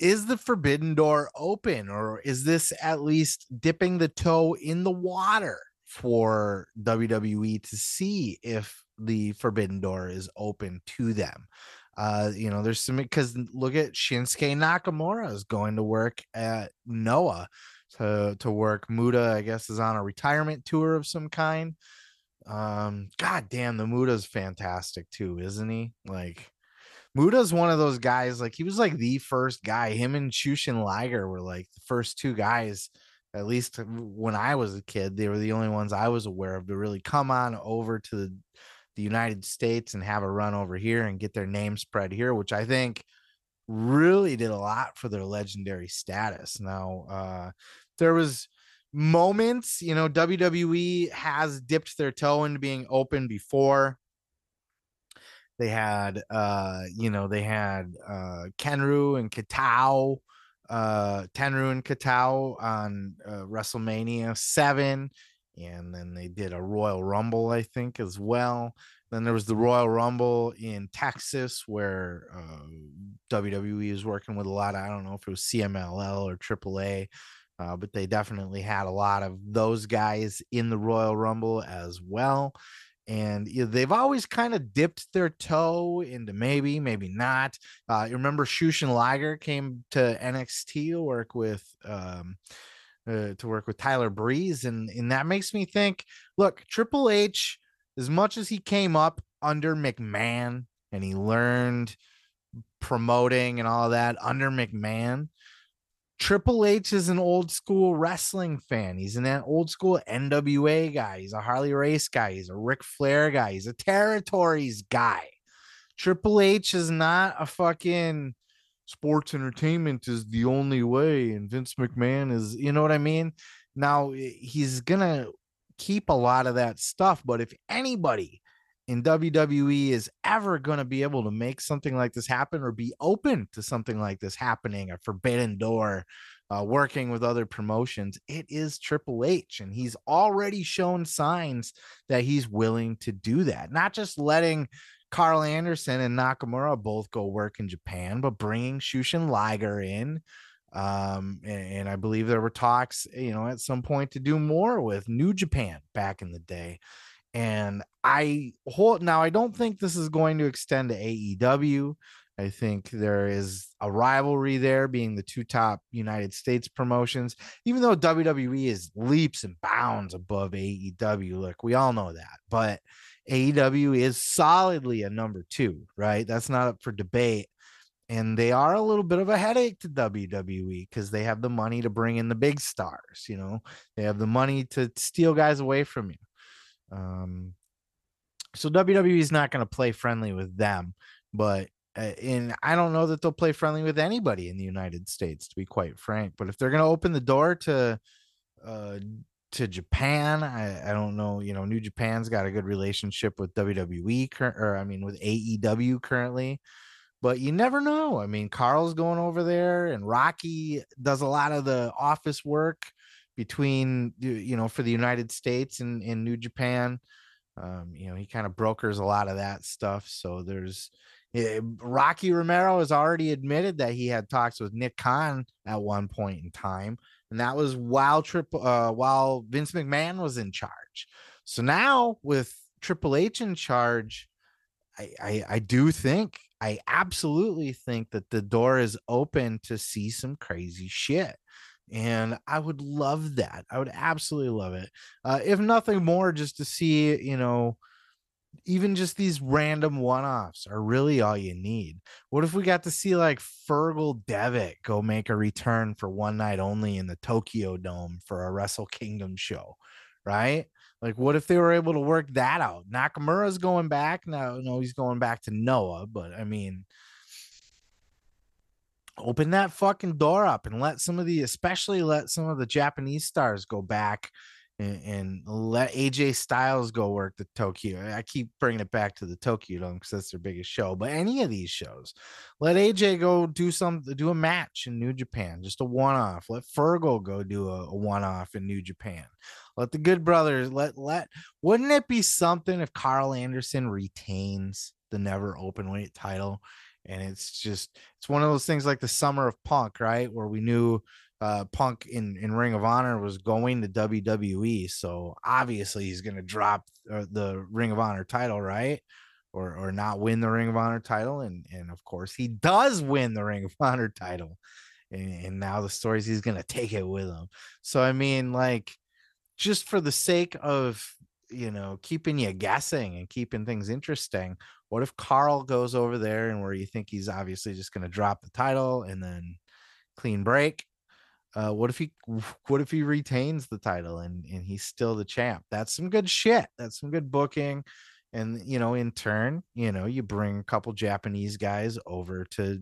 is the forbidden door open or is this at least dipping the toe in the water for WWE to see if the forbidden door is open to them? Uh, you know, there's some because look at Shinsuke Nakamura is going to work at Noah to to work. Muta, I guess, is on a retirement tour of some kind. Um, god damn, the Muta's fantastic too, isn't he? Like Muta's one of those guys, like he was like the first guy. Him and Jushin Liger were like the first two guys, at least when I was a kid, they were the only ones I was aware of to really come on over to the, the United States and have a run over here and get their name spread here, which I think really did a lot for their legendary status. Now, uh, there was moments, you know, WWE has dipped their toe into being open before they had uh you know they had uh kenru and katao uh tenryu and katao on uh, wrestlemania 7 and then they did a royal rumble i think as well then there was the royal rumble in texas where uh, wwe is working with a lot of, i don't know if it was cmll or aaa uh, but they definitely had a lot of those guys in the royal rumble as well and you know, they've always kind of dipped their toe into maybe, maybe not. Uh, you remember Jushin Liger came to NXT to work with um, uh, to work with Tyler Breeze, and and that makes me think. Look, Triple H, as much as he came up under McMahon and he learned promoting and all that under McMahon. Triple H is an old school wrestling fan. He's an old school NWA guy. He's a Harley Race guy. He's a Ric Flair guy. He's a territories guy. Triple H is not a fucking sports entertainment is the only way. And Vince McMahon is, you know what I mean? Now he's gonna keep a lot of that stuff, but if anybody in WWE is ever going to be able to make something like this happen or be open to something like this happening, a forbidden door, uh, working with other promotions, it is Triple H. And he's already shown signs that he's willing to do that, not just letting Karl Anderson and Nakamura both go work in Japan, but bringing Jushin Liger in. Um, and, and I believe there were talks, you know, at some point to do more with New Japan back in the day and I hold now I don't think this is going to extend to AEW. I think there is a rivalry there being the two top United States promotions, even though WWE is leaps and bounds above AEW. Look, we all know that, but AEW is solidly a number two, right? That's not up for debate. And they are a little bit of a headache to WWE because they have the money to bring in the big stars, you know, they have the money to steal guys away from you. Um, so WWE is not going to play friendly with them, but uh, and I don't know that they'll play friendly with anybody in the United States, to be quite frank. But if they're going to open the door to uh, to Japan, I, I don't know. You know, New Japan's got a good relationship with WWE, cur- or I mean, with AEW currently. But you never know. I mean, Karl's going over there, and Rocky does a lot of the office work between you know for the United States and in New Japan. Um, you know, he kind of brokers a lot of that stuff. So there's Eh, Rocky Romero has already admitted that he had talks with Nick Khan at one point in time, and that was while Triple uh, while Vince McMahon was in charge. So now with Triple H in charge, I, I I do think I absolutely think that the door is open to see some crazy shit. And I would love that. I would absolutely love it. Uh, if nothing more, just to see, you know, even just these random one-offs are really all you need. What if we got to see like Fergal Devitt go make a return for one night only in the Tokyo Dome for a Wrestle Kingdom show, right? Like, what if they were able to work that out? Nakamura's going back now. No, he's going back to Noah, but I mean, open that fucking door up and let some of the, especially let some of the Japanese stars go back and, let AJ Styles go work the Tokyo. I keep bringing it back to the Tokyo Dome because that's their biggest show. But any of these shows, let AJ go do some, do a match in New Japan, just a one off. Let Fergal go do a, a one off in New Japan. Let the Good Brothers let let. Wouldn't it be something if Karl Anderson retains the NEVER Openweight title? And it's just it's one of those things like the summer of Punk, right? Where we knew uh, Punk in, in Ring of Honor was going to WWE. So obviously he's going to drop uh, the Ring of Honor title, right? Or, or not win the Ring of Honor title. And, and of course, he does win the Ring of Honor title. And, and now the stories he's going to take it with him. So, I mean, like, just for the sake of, you know, keeping you guessing and keeping things interesting, what if Karl goes over there and where you think he's obviously just going to drop the title and then clean break? Uh, what if he what if he retains the title and and he's still the champ? That's some good shit. That's some good booking. And you know in turn you know you bring a couple japanese guys over to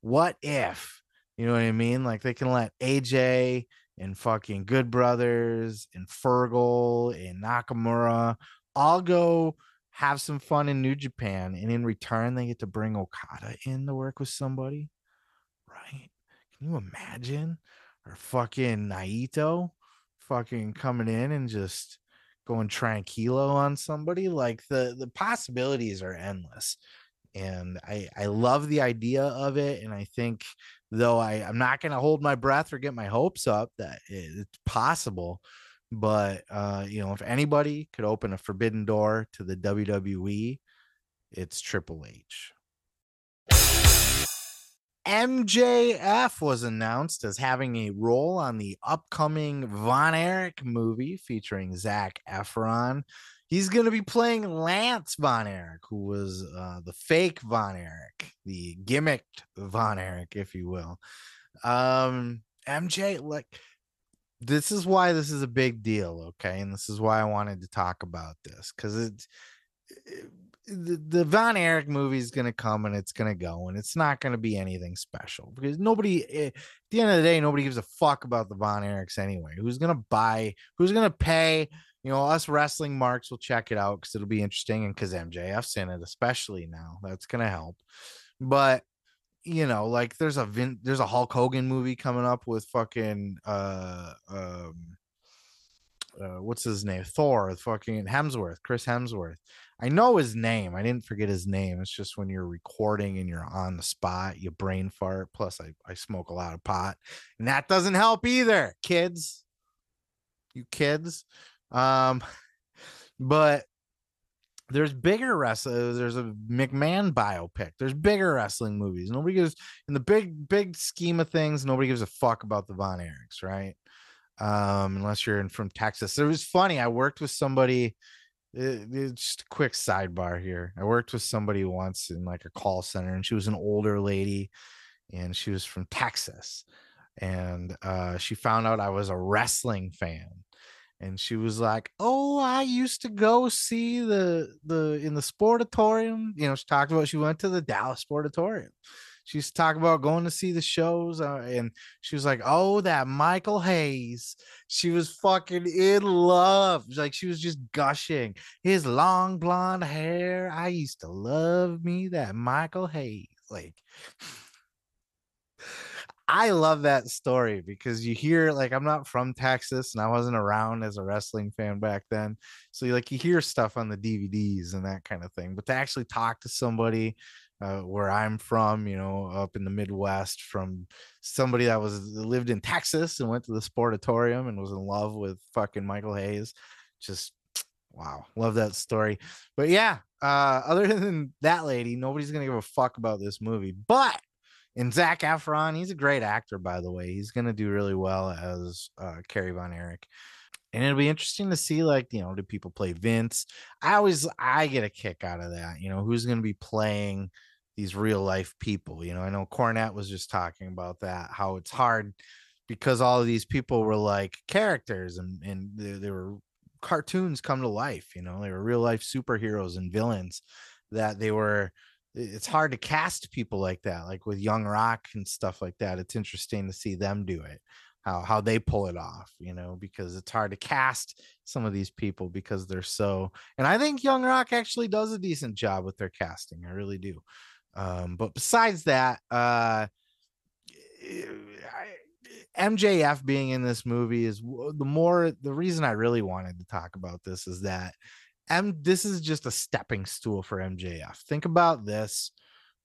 what if? You know what i mean? Like they can let aj and fucking good brothers and fergal and nakamura all go have some fun in new japan. And in return they get to bring okada in to work with somebody right? Can you imagine or fucking Naito fucking coming in and just going tranquilo on somebody like the the possibilities are endless. And i i love the idea of it and i think though i i'm not going to hold my breath or get my hopes up that it's possible but uh you know if anybody could open a forbidden door to the wwe it's triple h MJF was announced as having a role on the upcoming Von Erich movie featuring Zac Efron. He's going to be playing Lance Von Erich, who was uh, the fake Von Erich, the gimmicked Von Erich, if you will. Um, MJ, like, this is why this is a big deal, okay? And this is why I wanted to talk about this because. It, the, the Von Erich movie is going to come and it's going to go, and it's not going to be anything special because nobody, eh, at the end of the day, nobody gives a fuck about the Von Erichs anyway. Who's going to buy? Who's going to pay? You know, us wrestling marks will check it out because it'll be interesting, and because MJF's in it, especially now, that's going to help. But you know, like there's a Vin, there's a Hulk Hogan movie coming up with fucking uh um uh, what's his name? Thor, fucking Hemsworth, Chris Hemsworth. I know his name. I didn't forget his name. It's just when you're recording and you're on the spot, you brain fart. Plus, I, I smoke a lot of pot, and that doesn't help either, kids. You kids. Um, but there's bigger wrestlers. There's a McMahon biopic. There's bigger wrestling movies. Nobody gives in the big, big scheme of things, nobody gives a fuck about the Von Erichs, right? Um, unless you're in from Texas. It was funny. I worked with somebody it, it's just a quick sidebar here. I worked with somebody once in like a call center, and she was an older lady, and she was from Texas, and uh, she found out I was a wrestling fan, and she was like, "Oh, I used to go see the the in the sportatorium." You know, she talked about she went to the Dallas Sportatorium she talking about going to see the shows uh, and she was like oh that michael hayes she was fucking in love like she was just gushing his long blonde hair i used to love me that michael hayes like I love that story because you hear like I'm not from Texas and I wasn't around as a wrestling fan back then. So you like you hear stuff on the DVDs and that kind of thing. But to actually talk to somebody uh, where I'm from, you know, up in the Midwest, from somebody that was lived in Texas and went to the sportatorium and was in love with fucking Michael Hayes. Just wow, love that story. But yeah, uh, other than that lady, nobody's gonna give a fuck about this movie. But and Zac Efron, he's a great actor, by the way. He's gonna do really well as uh, Kerry Von Erich and it'll be interesting to see like you know do people play vince i always i get a kick out of that you know who's going to be playing these real life people you know i know cornette was just talking about that how it's hard because all of these people were like characters and and they, they were cartoons come to life you know they were real life superheroes and villains that they were it's hard to cast people like that like with young rock and stuff like that it's interesting to see them do it how how they pull it off you know because it's hard to cast some of these people because they're so and i think young rock actually does a decent job with their casting i really do um but besides that uh mjf being in this movie is the more the reason i really wanted to talk about this is that m this is just a stepping stool for mjf think about this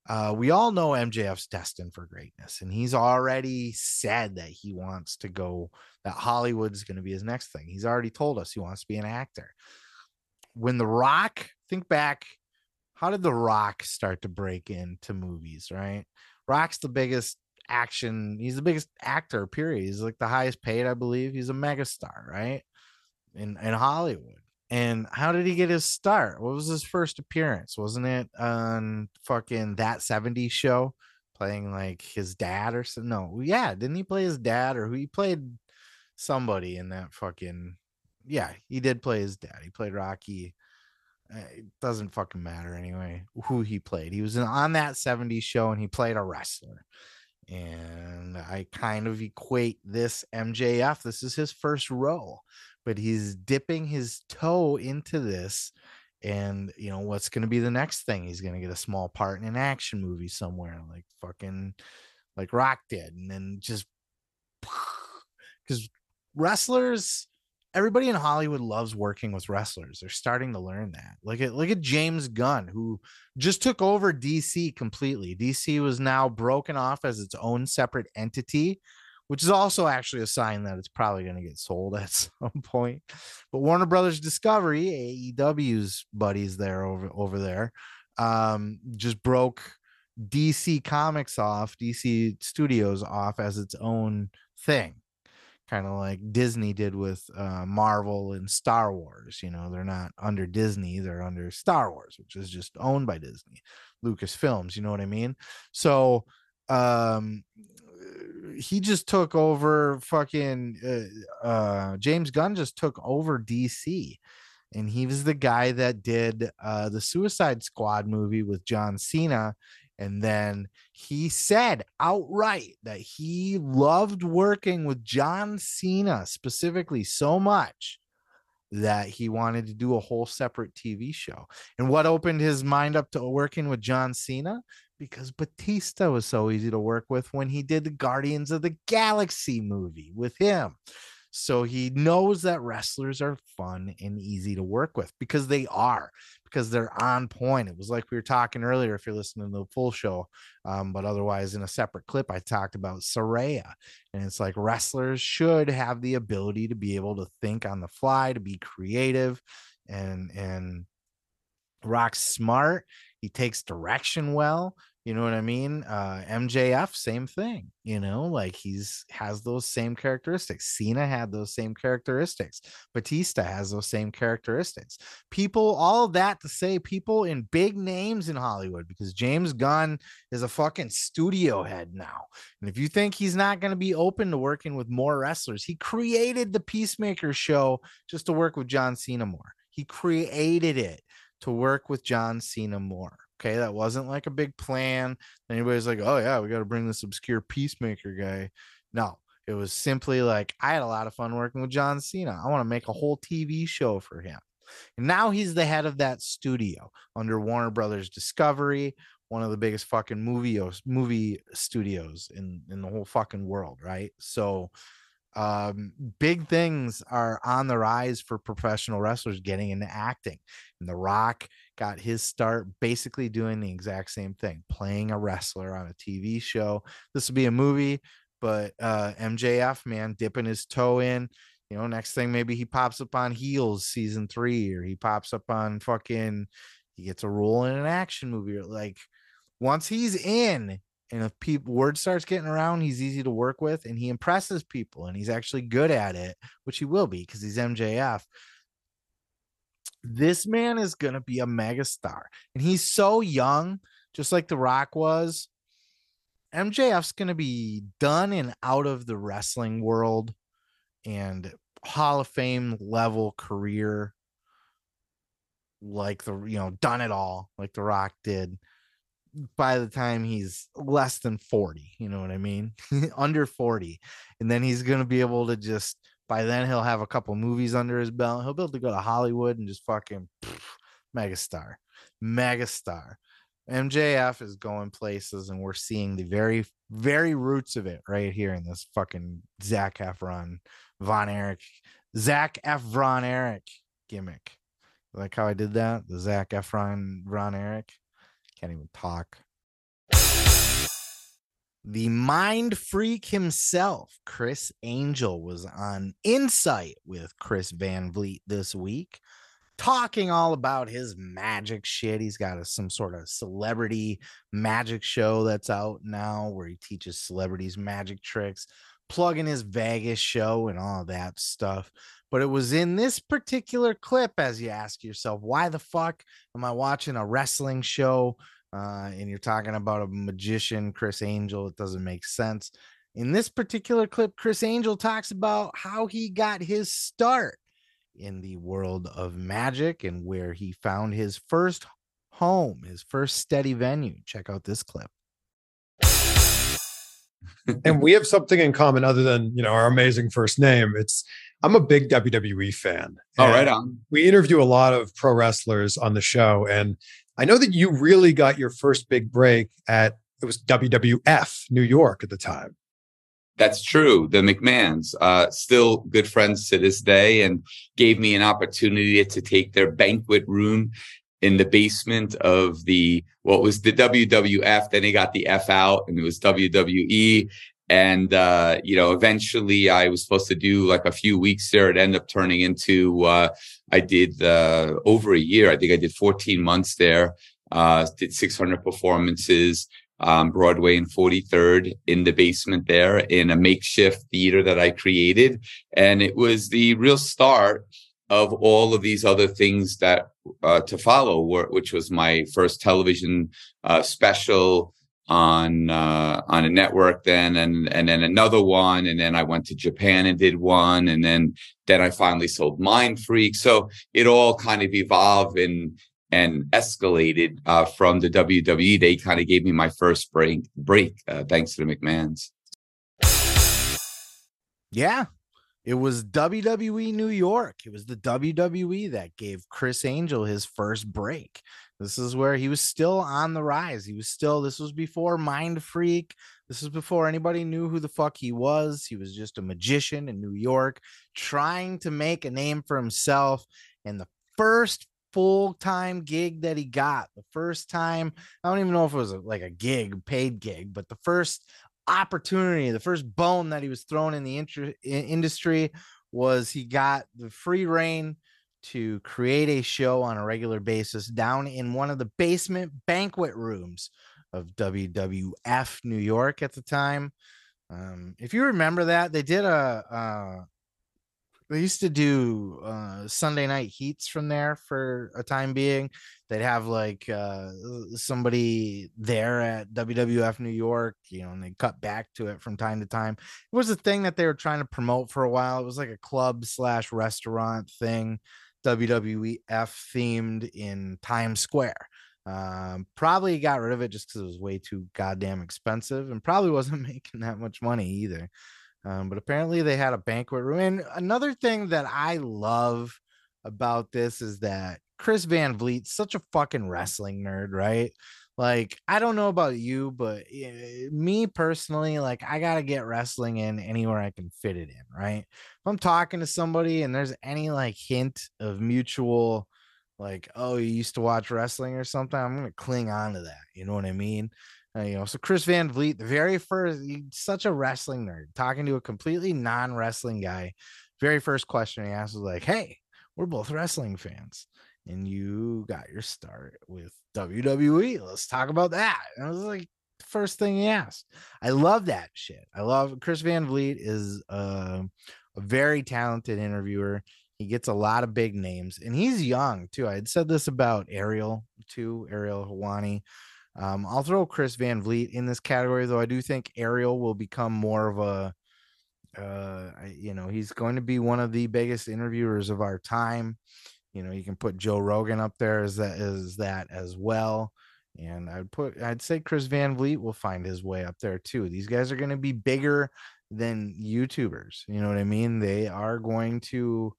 uh, we all know MJF's destined for greatness, and he's already said that he wants to go, that Hollywood's going to be his next thing. He's already told us he wants to be an actor. When The Rock, think back, how did The Rock start to break into movies, right? Rock's the biggest action, he's the biggest actor, period. He's like the highest paid, I believe. He's a megastar, right? In, in Hollywood and how did he get his start? What was his first appearance? Wasn't it on fucking that 70s show playing like his dad or something? No, yeah, didn't he play his dad or who he played somebody in that fucking yeah, he did play his dad. He played Rocky. Uh, It doesn't fucking matter anyway who he played. He was on that 70s show and he played a wrestler. And I kind of equate this MJF. This is his first role but he's dipping his toe into this and you know what's going to be the next thing he's going to get a small part in an action movie somewhere like fucking like rock did and then just because wrestlers everybody in hollywood loves working with wrestlers. They're starting to learn that. Look at look at james gunn who just took over dc completely. Dc was now broken off as its own separate entity which is also actually a sign that it's probably going to get sold at some point. But Warner Brothers Discovery, AEW's buddies there over over there, um, just broke DC Comics off, DC Studios off as its own thing, kind of like Disney did with uh, Marvel and Star Wars. You know, they're not under Disney; they're under Star Wars, which is just owned by Disney, Lucasfilms. You know what I mean? So um he just took over fucking uh, uh James Gunn just took over DC and he was the guy that did uh the Suicide Squad movie with John Cena and then he said outright that he loved working with John Cena specifically so much that he wanted to do a whole separate TV show. And what opened his mind up to working with John Cena? Because Batista was so easy to work with when he did the Guardians of the Galaxy movie with him. So he knows that wrestlers are fun and easy to work with because they are, because they're on point. It was like we were talking earlier, if you're listening to the full show, um, but otherwise in a separate clip, I talked about Saraya. And it's like wrestlers should have the ability to be able to think on the fly, to be creative and and Rock's smart. He takes direction well. You know what I mean? Uh, MJF, same thing. You know, like he's has those same characteristics. Cena had those same characteristics. Batista has those same characteristics. People, all that to say, people in big names in Hollywood, because James Gunn is a fucking studio head now. And if you think he's not going to be open to working with more wrestlers, he created the Peacemaker show just to work with John Cena more. He created it to work with John Cena more. Okay, that wasn't like a big plan. Anybody's like, oh yeah, we got to bring this obscure peacemaker guy. No, it was simply like I had a lot of fun working with John Cena. I want to make a whole TV show for him. And now he's the head of that studio under Warner Brothers Discovery, one of the biggest fucking movie movie studios in in the whole fucking world, right? So um, big things are on the rise for professional wrestlers getting into acting. And The Rock got his start basically doing the exact same thing, playing a wrestler on a TV show. This would be a movie, but uh, MJF, man, dipping his toe in. You know, next thing maybe he pops up on Heels season three, or he pops up on fucking, he gets a role in an action movie. Or like once he's in, and if people word starts getting around, he's easy to work with and he impresses people and he's actually good at it, which he will be because he's MJF. This man is gonna be a megastar, and he's so young, just like The Rock was. MJF's gonna be done and out of the wrestling world and Hall of Fame level career, like the you know, done it all, like The Rock did by the time he's less than 40 you know what i mean? Under 40 and then he's going to be able to just by then he'll have a couple movies under his belt he'll be able to go to hollywood and just fucking megastar megastar. Mjf is going places and we're seeing the very very roots of it right here in this fucking zac efron von erich zac efron eric gimmick. Like how i did that? The zac efron von erich can't even talk. The mind freak himself, Criss Angel, was on Insight with Chris Van Vliet this week, talking all about his magic shit. He's got a, some sort of celebrity magic show that's out now where he teaches celebrities magic tricks, plugging his Vegas show and all that stuff. But it was in this particular clip, as you ask yourself, why the fuck am I watching a wrestling show? Uh, and you're talking about a magician, Criss Angel. It doesn't make sense. In this particular clip, Criss Angel talks about how he got his start in the world of magic and where he found his first home, his first steady venue. Check out this clip. And we have something in common other than you know our amazing first name. It's I'm a big WWE fan. All right, on. We interview a lot of pro wrestlers on the show, and I know that you really got your first big break at it was WWF New York at the time. That's true. The McMahons, uh, still good friends to this day, and gave me an opportunity to take their banquet room in the basement of the what was the WWF. Then they got the F out, and it was WWE. And uh, you know, eventually, I was supposed to do like a few weeks there. It ended up turning into uh, I did uh, over a year. I think I did 14 months there. Uh, did 600 performances um, Broadway and 43rd in the basement there in a makeshift theater that I created. And it was the real start of all of these other things that uh, to follow, which was my first television uh, special on uh, on a network then and and then another one and then I went to Japan and did one and then then I finally sold Mindfreak so it all kind of evolved and and escalated uh, from the WWE they kind of gave me my first break break uh, thanks to the McMahons. Yeah it was WWE New York it was the WWE that gave Criss Angel his first break this is where he was still on the rise. He was still, this was before Mindfreak. This is before anybody knew who the fuck he was. He was just a magician in New York trying to make a name for himself. And the first full time gig that he got, the first time, I don't even know if it was a, like a gig, paid gig, but the first opportunity, the first bone that he was thrown in the inter- industry was he got the free reign to create a show on a regular basis down in one of the basement banquet rooms of WWF New York at the time. Um, if you remember that, they did a uh, they used to do uh, Sunday night heats from there for a time being. They'd have like uh, somebody there at WWF New York, you know, and they cut back to it from time to time. It was a thing that they were trying to promote for a while. It was like a club slash restaurant thing. WWF themed in Times Square. Um, probably got rid of it just because it was way too goddamn expensive and probably wasn't making that much money either. Um, but apparently they had a banquet room. And another thing that I love about this is that Chris Van Vliet's such a fucking wrestling nerd, right? Like, I don't know about you, but eh, me personally, like, I got to get wrestling in anywhere I can fit it in, right? If I'm talking to somebody and there's any like hint of mutual, like, oh, you used to watch wrestling or something, I'm going to cling on to that. You know what I mean? Uh, you know, so Chris Van Vliet, the very first, such a wrestling nerd, talking to a completely non wrestling guy. Very first question he asked was like, hey, we're both wrestling fans and you got your start with WWE. Let's talk about that. And I was like, first thing he asked. I love that shit. I love Chris Van Vliet is uh, a very talented interviewer. He gets a lot of big names and he's young too. I had said this about Ariel too, Ariel Helwani. Um, I'll throw Chris Van Vliet in this category, though. I do think Ariel will become more of a, uh, you know, he's going to be one of the biggest interviewers of our time. You know, you can put Joe Rogan up there as that as that as well. And I'd put I'd say Chris Van Vliet will find his way up there too. These guys are going to be bigger than YouTubers. You know what I mean? They are going to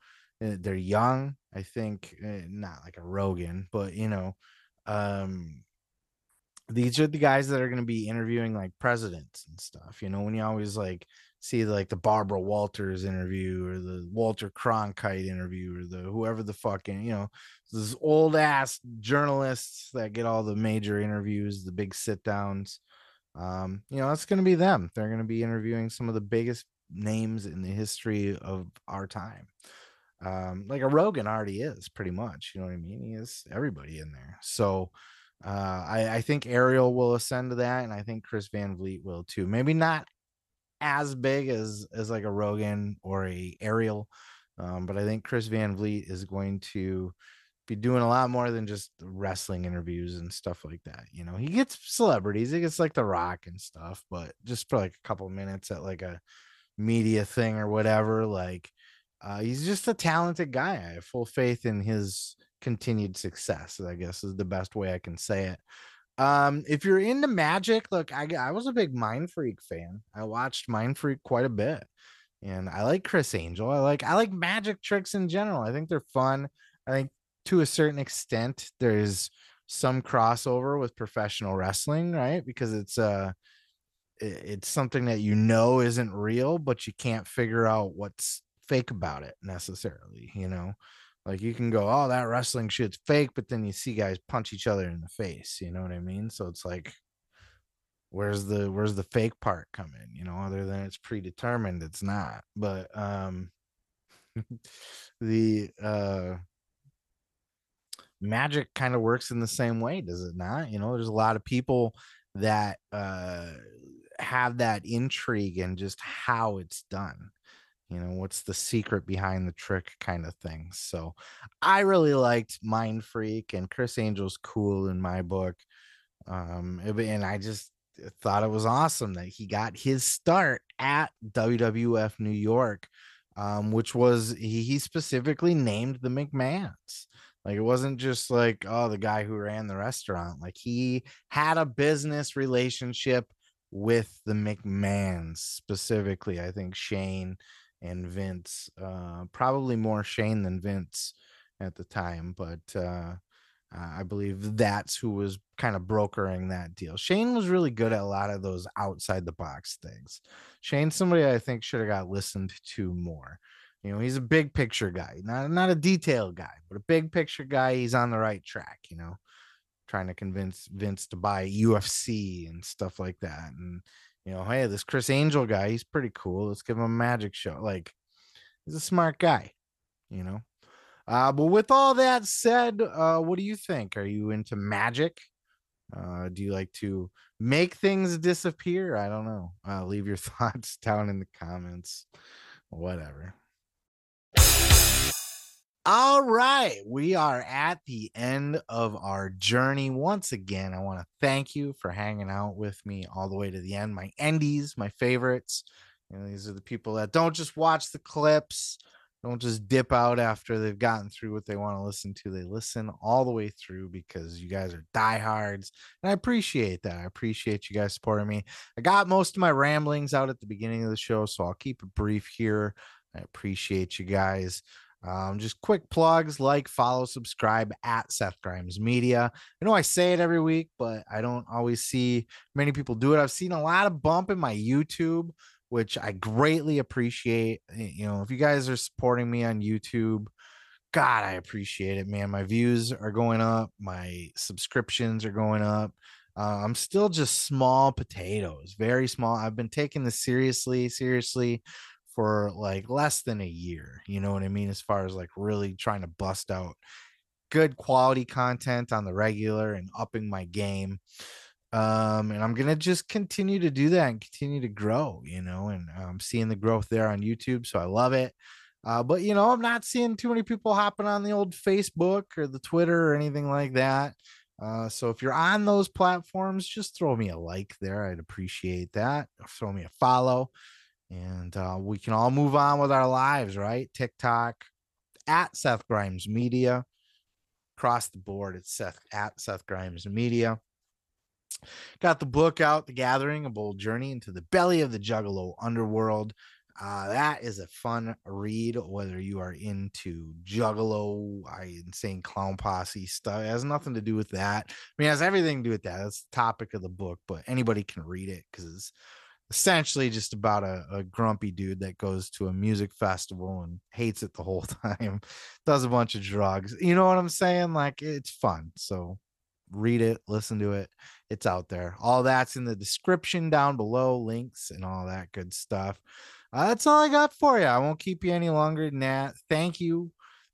uh, they're young. I think uh, not like a Rogan, but you know, um these are the guys that are going to be interviewing like presidents and stuff. You know, when you always like see like the Barbara Walters interview or the Walter Cronkite interview or the whoever the fucking, you know, these old ass journalists that get all the major interviews, the big sit downs. Um, you know, that's going to be them. They're going to be interviewing some of the biggest names in the history of our time. Um, like a Rogan already is pretty much, you know what I mean? He is everybody in there. So, uh, I, I think Ariel will ascend to that, and I think Chris Van Vliet will too. Maybe not as big as as like a Rogan or a Ariel, um, but I think Chris Van Vliet is going to be doing a lot more than just wrestling interviews and stuff like that. You know, he gets celebrities, he gets like The Rock and stuff, but just for like a couple minutes at like a media thing or whatever, like uh, he's just a talented guy. I have full faith in his continued success, I guess is the best way I can say it. Um, if you're into magic, look, I I was a big Mindfreak fan. I watched Mindfreak quite a bit, and I like Criss Angel. I like I like magic tricks in general. I think they're fun. I think to a certain extent there's some crossover with professional wrestling, right? Because it's uh it's something that you know isn't real, but you can't figure out what's fake about it necessarily, you know. Like you can go, oh, that wrestling shit's fake, but then you see guys punch each other in the face. You know what I mean? So it's like, where's the where's the fake part come in? You know, other than it's predetermined, it's not. But um, the uh, magic kind of works in the same way, does it not? You know, there's a lot of people that uh have that intrigue and just how it's done you know what's the secret behind the trick kind of thing. So i really liked mind freak and criss angel's cool in my book um and i just thought it was awesome that he got his start at wwf new york um which was he, he specifically named the mcmahons. Like it wasn't just like oh the guy who ran the restaurant. Like he had a business relationship with the mcmahons specifically i think shane and Vince. Uh, probably more Shane than Vince at the time, but uh, I believe that's who was kind of brokering that deal. Shane was really good at a lot of those outside the box things. Shane's somebody I think should have got listened to more. You know, he's a big picture guy, not not a detailed guy, but a big picture guy. He's on the right track. You know, trying to convince Vince to buy UFC and stuff like that, and you know, hey, this Criss Angel guy, he's pretty cool. Let's give him a magic show. Like, he's a smart guy, you know. Uh, but with all that said, uh, what do you think? Are you into magic? Uh, do you like to make things disappear? I don't know. Uh, leave your thoughts down in the comments. Whatever. All right, we are at the end of our journey. Once again, I want to thank you for hanging out with me all the way to the end. My endies, my favorites. You know, these are the people that don't just watch the clips, don't just dip out after they've gotten through what they want to listen to. They listen all the way through because you guys are diehards. And I appreciate that. I appreciate you guys supporting me. I got most of my ramblings out at the beginning of the show, so I'll keep it brief here. I appreciate you guys. Um, just quick plugs like, follow, subscribe at Seth Grimes Media. I know I say it every week, but I don't always see many people do it. I've seen a lot of bump in my YouTube, which I greatly appreciate. Eh, You know, if you guys are supporting me on YouTube, God, I appreciate it, man. My views are going up, my subscriptions are going up. Uh, I'm still just small potatoes, very small. I've been taking this seriously, seriously for like less than a year. You know what I mean? As far as like really trying to bust out good quality content on the regular and upping my game. Um, and I'm gonna just continue to do that and continue to grow, you know, and I'm seeing the growth there on YouTube. So I love it. Uh, but you know, I'm not seeing too many people hopping on the old Facebook or the Twitter or anything like that. Uh, so if you're on those platforms, just throw me a like there. I'd appreciate that. Throw me a follow, and uh, we can all move on with our lives, right? TikTok at Seth Grimes Media, across the board. It's Seth at Seth Grimes Media. Got the book out, The Gathering, a bold journey into the belly of the Juggalo underworld. Uh, that is a fun read, whether you are into Juggalo, I insane clown posse stuff. It has nothing to do with that. I mean, it has everything to do with that. That's the topic of the book, but anybody can read it because it's essentially just about a, a grumpy dude that goes to a music festival and hates it the whole time, does a bunch of drugs. You know what I'm saying? Like it's fun. So read it, listen to it. It's out there. All that's in the description down below, links and all that good stuff. Uh, that's all I got for you. I won't keep you any longer than that. Thank you.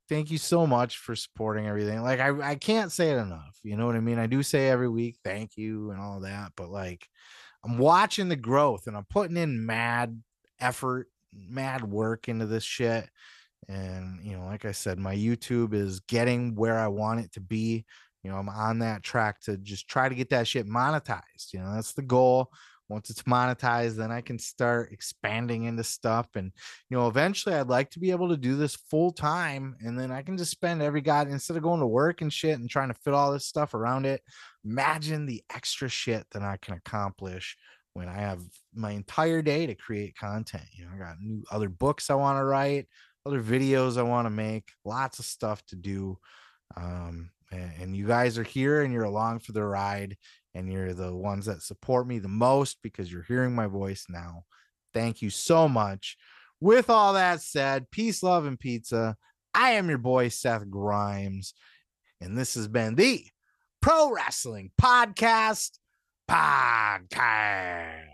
Thank you so much for supporting everything. Like I, I can't say it enough. You know what I mean? I do say every week, thank you and all that, but like I'm watching the growth and I'm putting in mad effort, mad work into this shit. And you know, like I said, my YouTube is getting where I want it to be. You know, I'm on that track to just try to get that shit monetized. You know, that's the goal. Once it's monetized, then I can start expanding into stuff. And, you know, eventually I'd like to be able to do this full time. And then I can just spend every god instead of going to work and shit and trying to fit all this stuff around it. Imagine the extra shit that I can accomplish when I have my entire day to create content. You know, I got new other books I want to write, other videos I want to make, lots of stuff to do. Um, and, and you guys are here and you're along for the ride and you're the ones that support me the most because you're hearing my voice now. Thank you so much. With all that said, peace, love, and pizza. I am your boy, Seth Grimes, and this has been the Pro Wrestling Podcast. Podcast.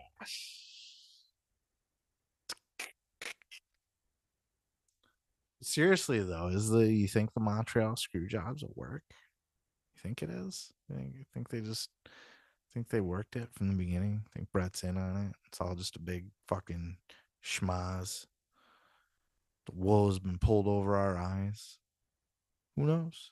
Seriously, though, is the you think the Montreal screw jobs will work? You think it is? You think, you think they just I think they worked it from the beginning? I think Bret's in on it? It's all just a big fucking schmaz. The wool's been pulled over our eyes. Who knows?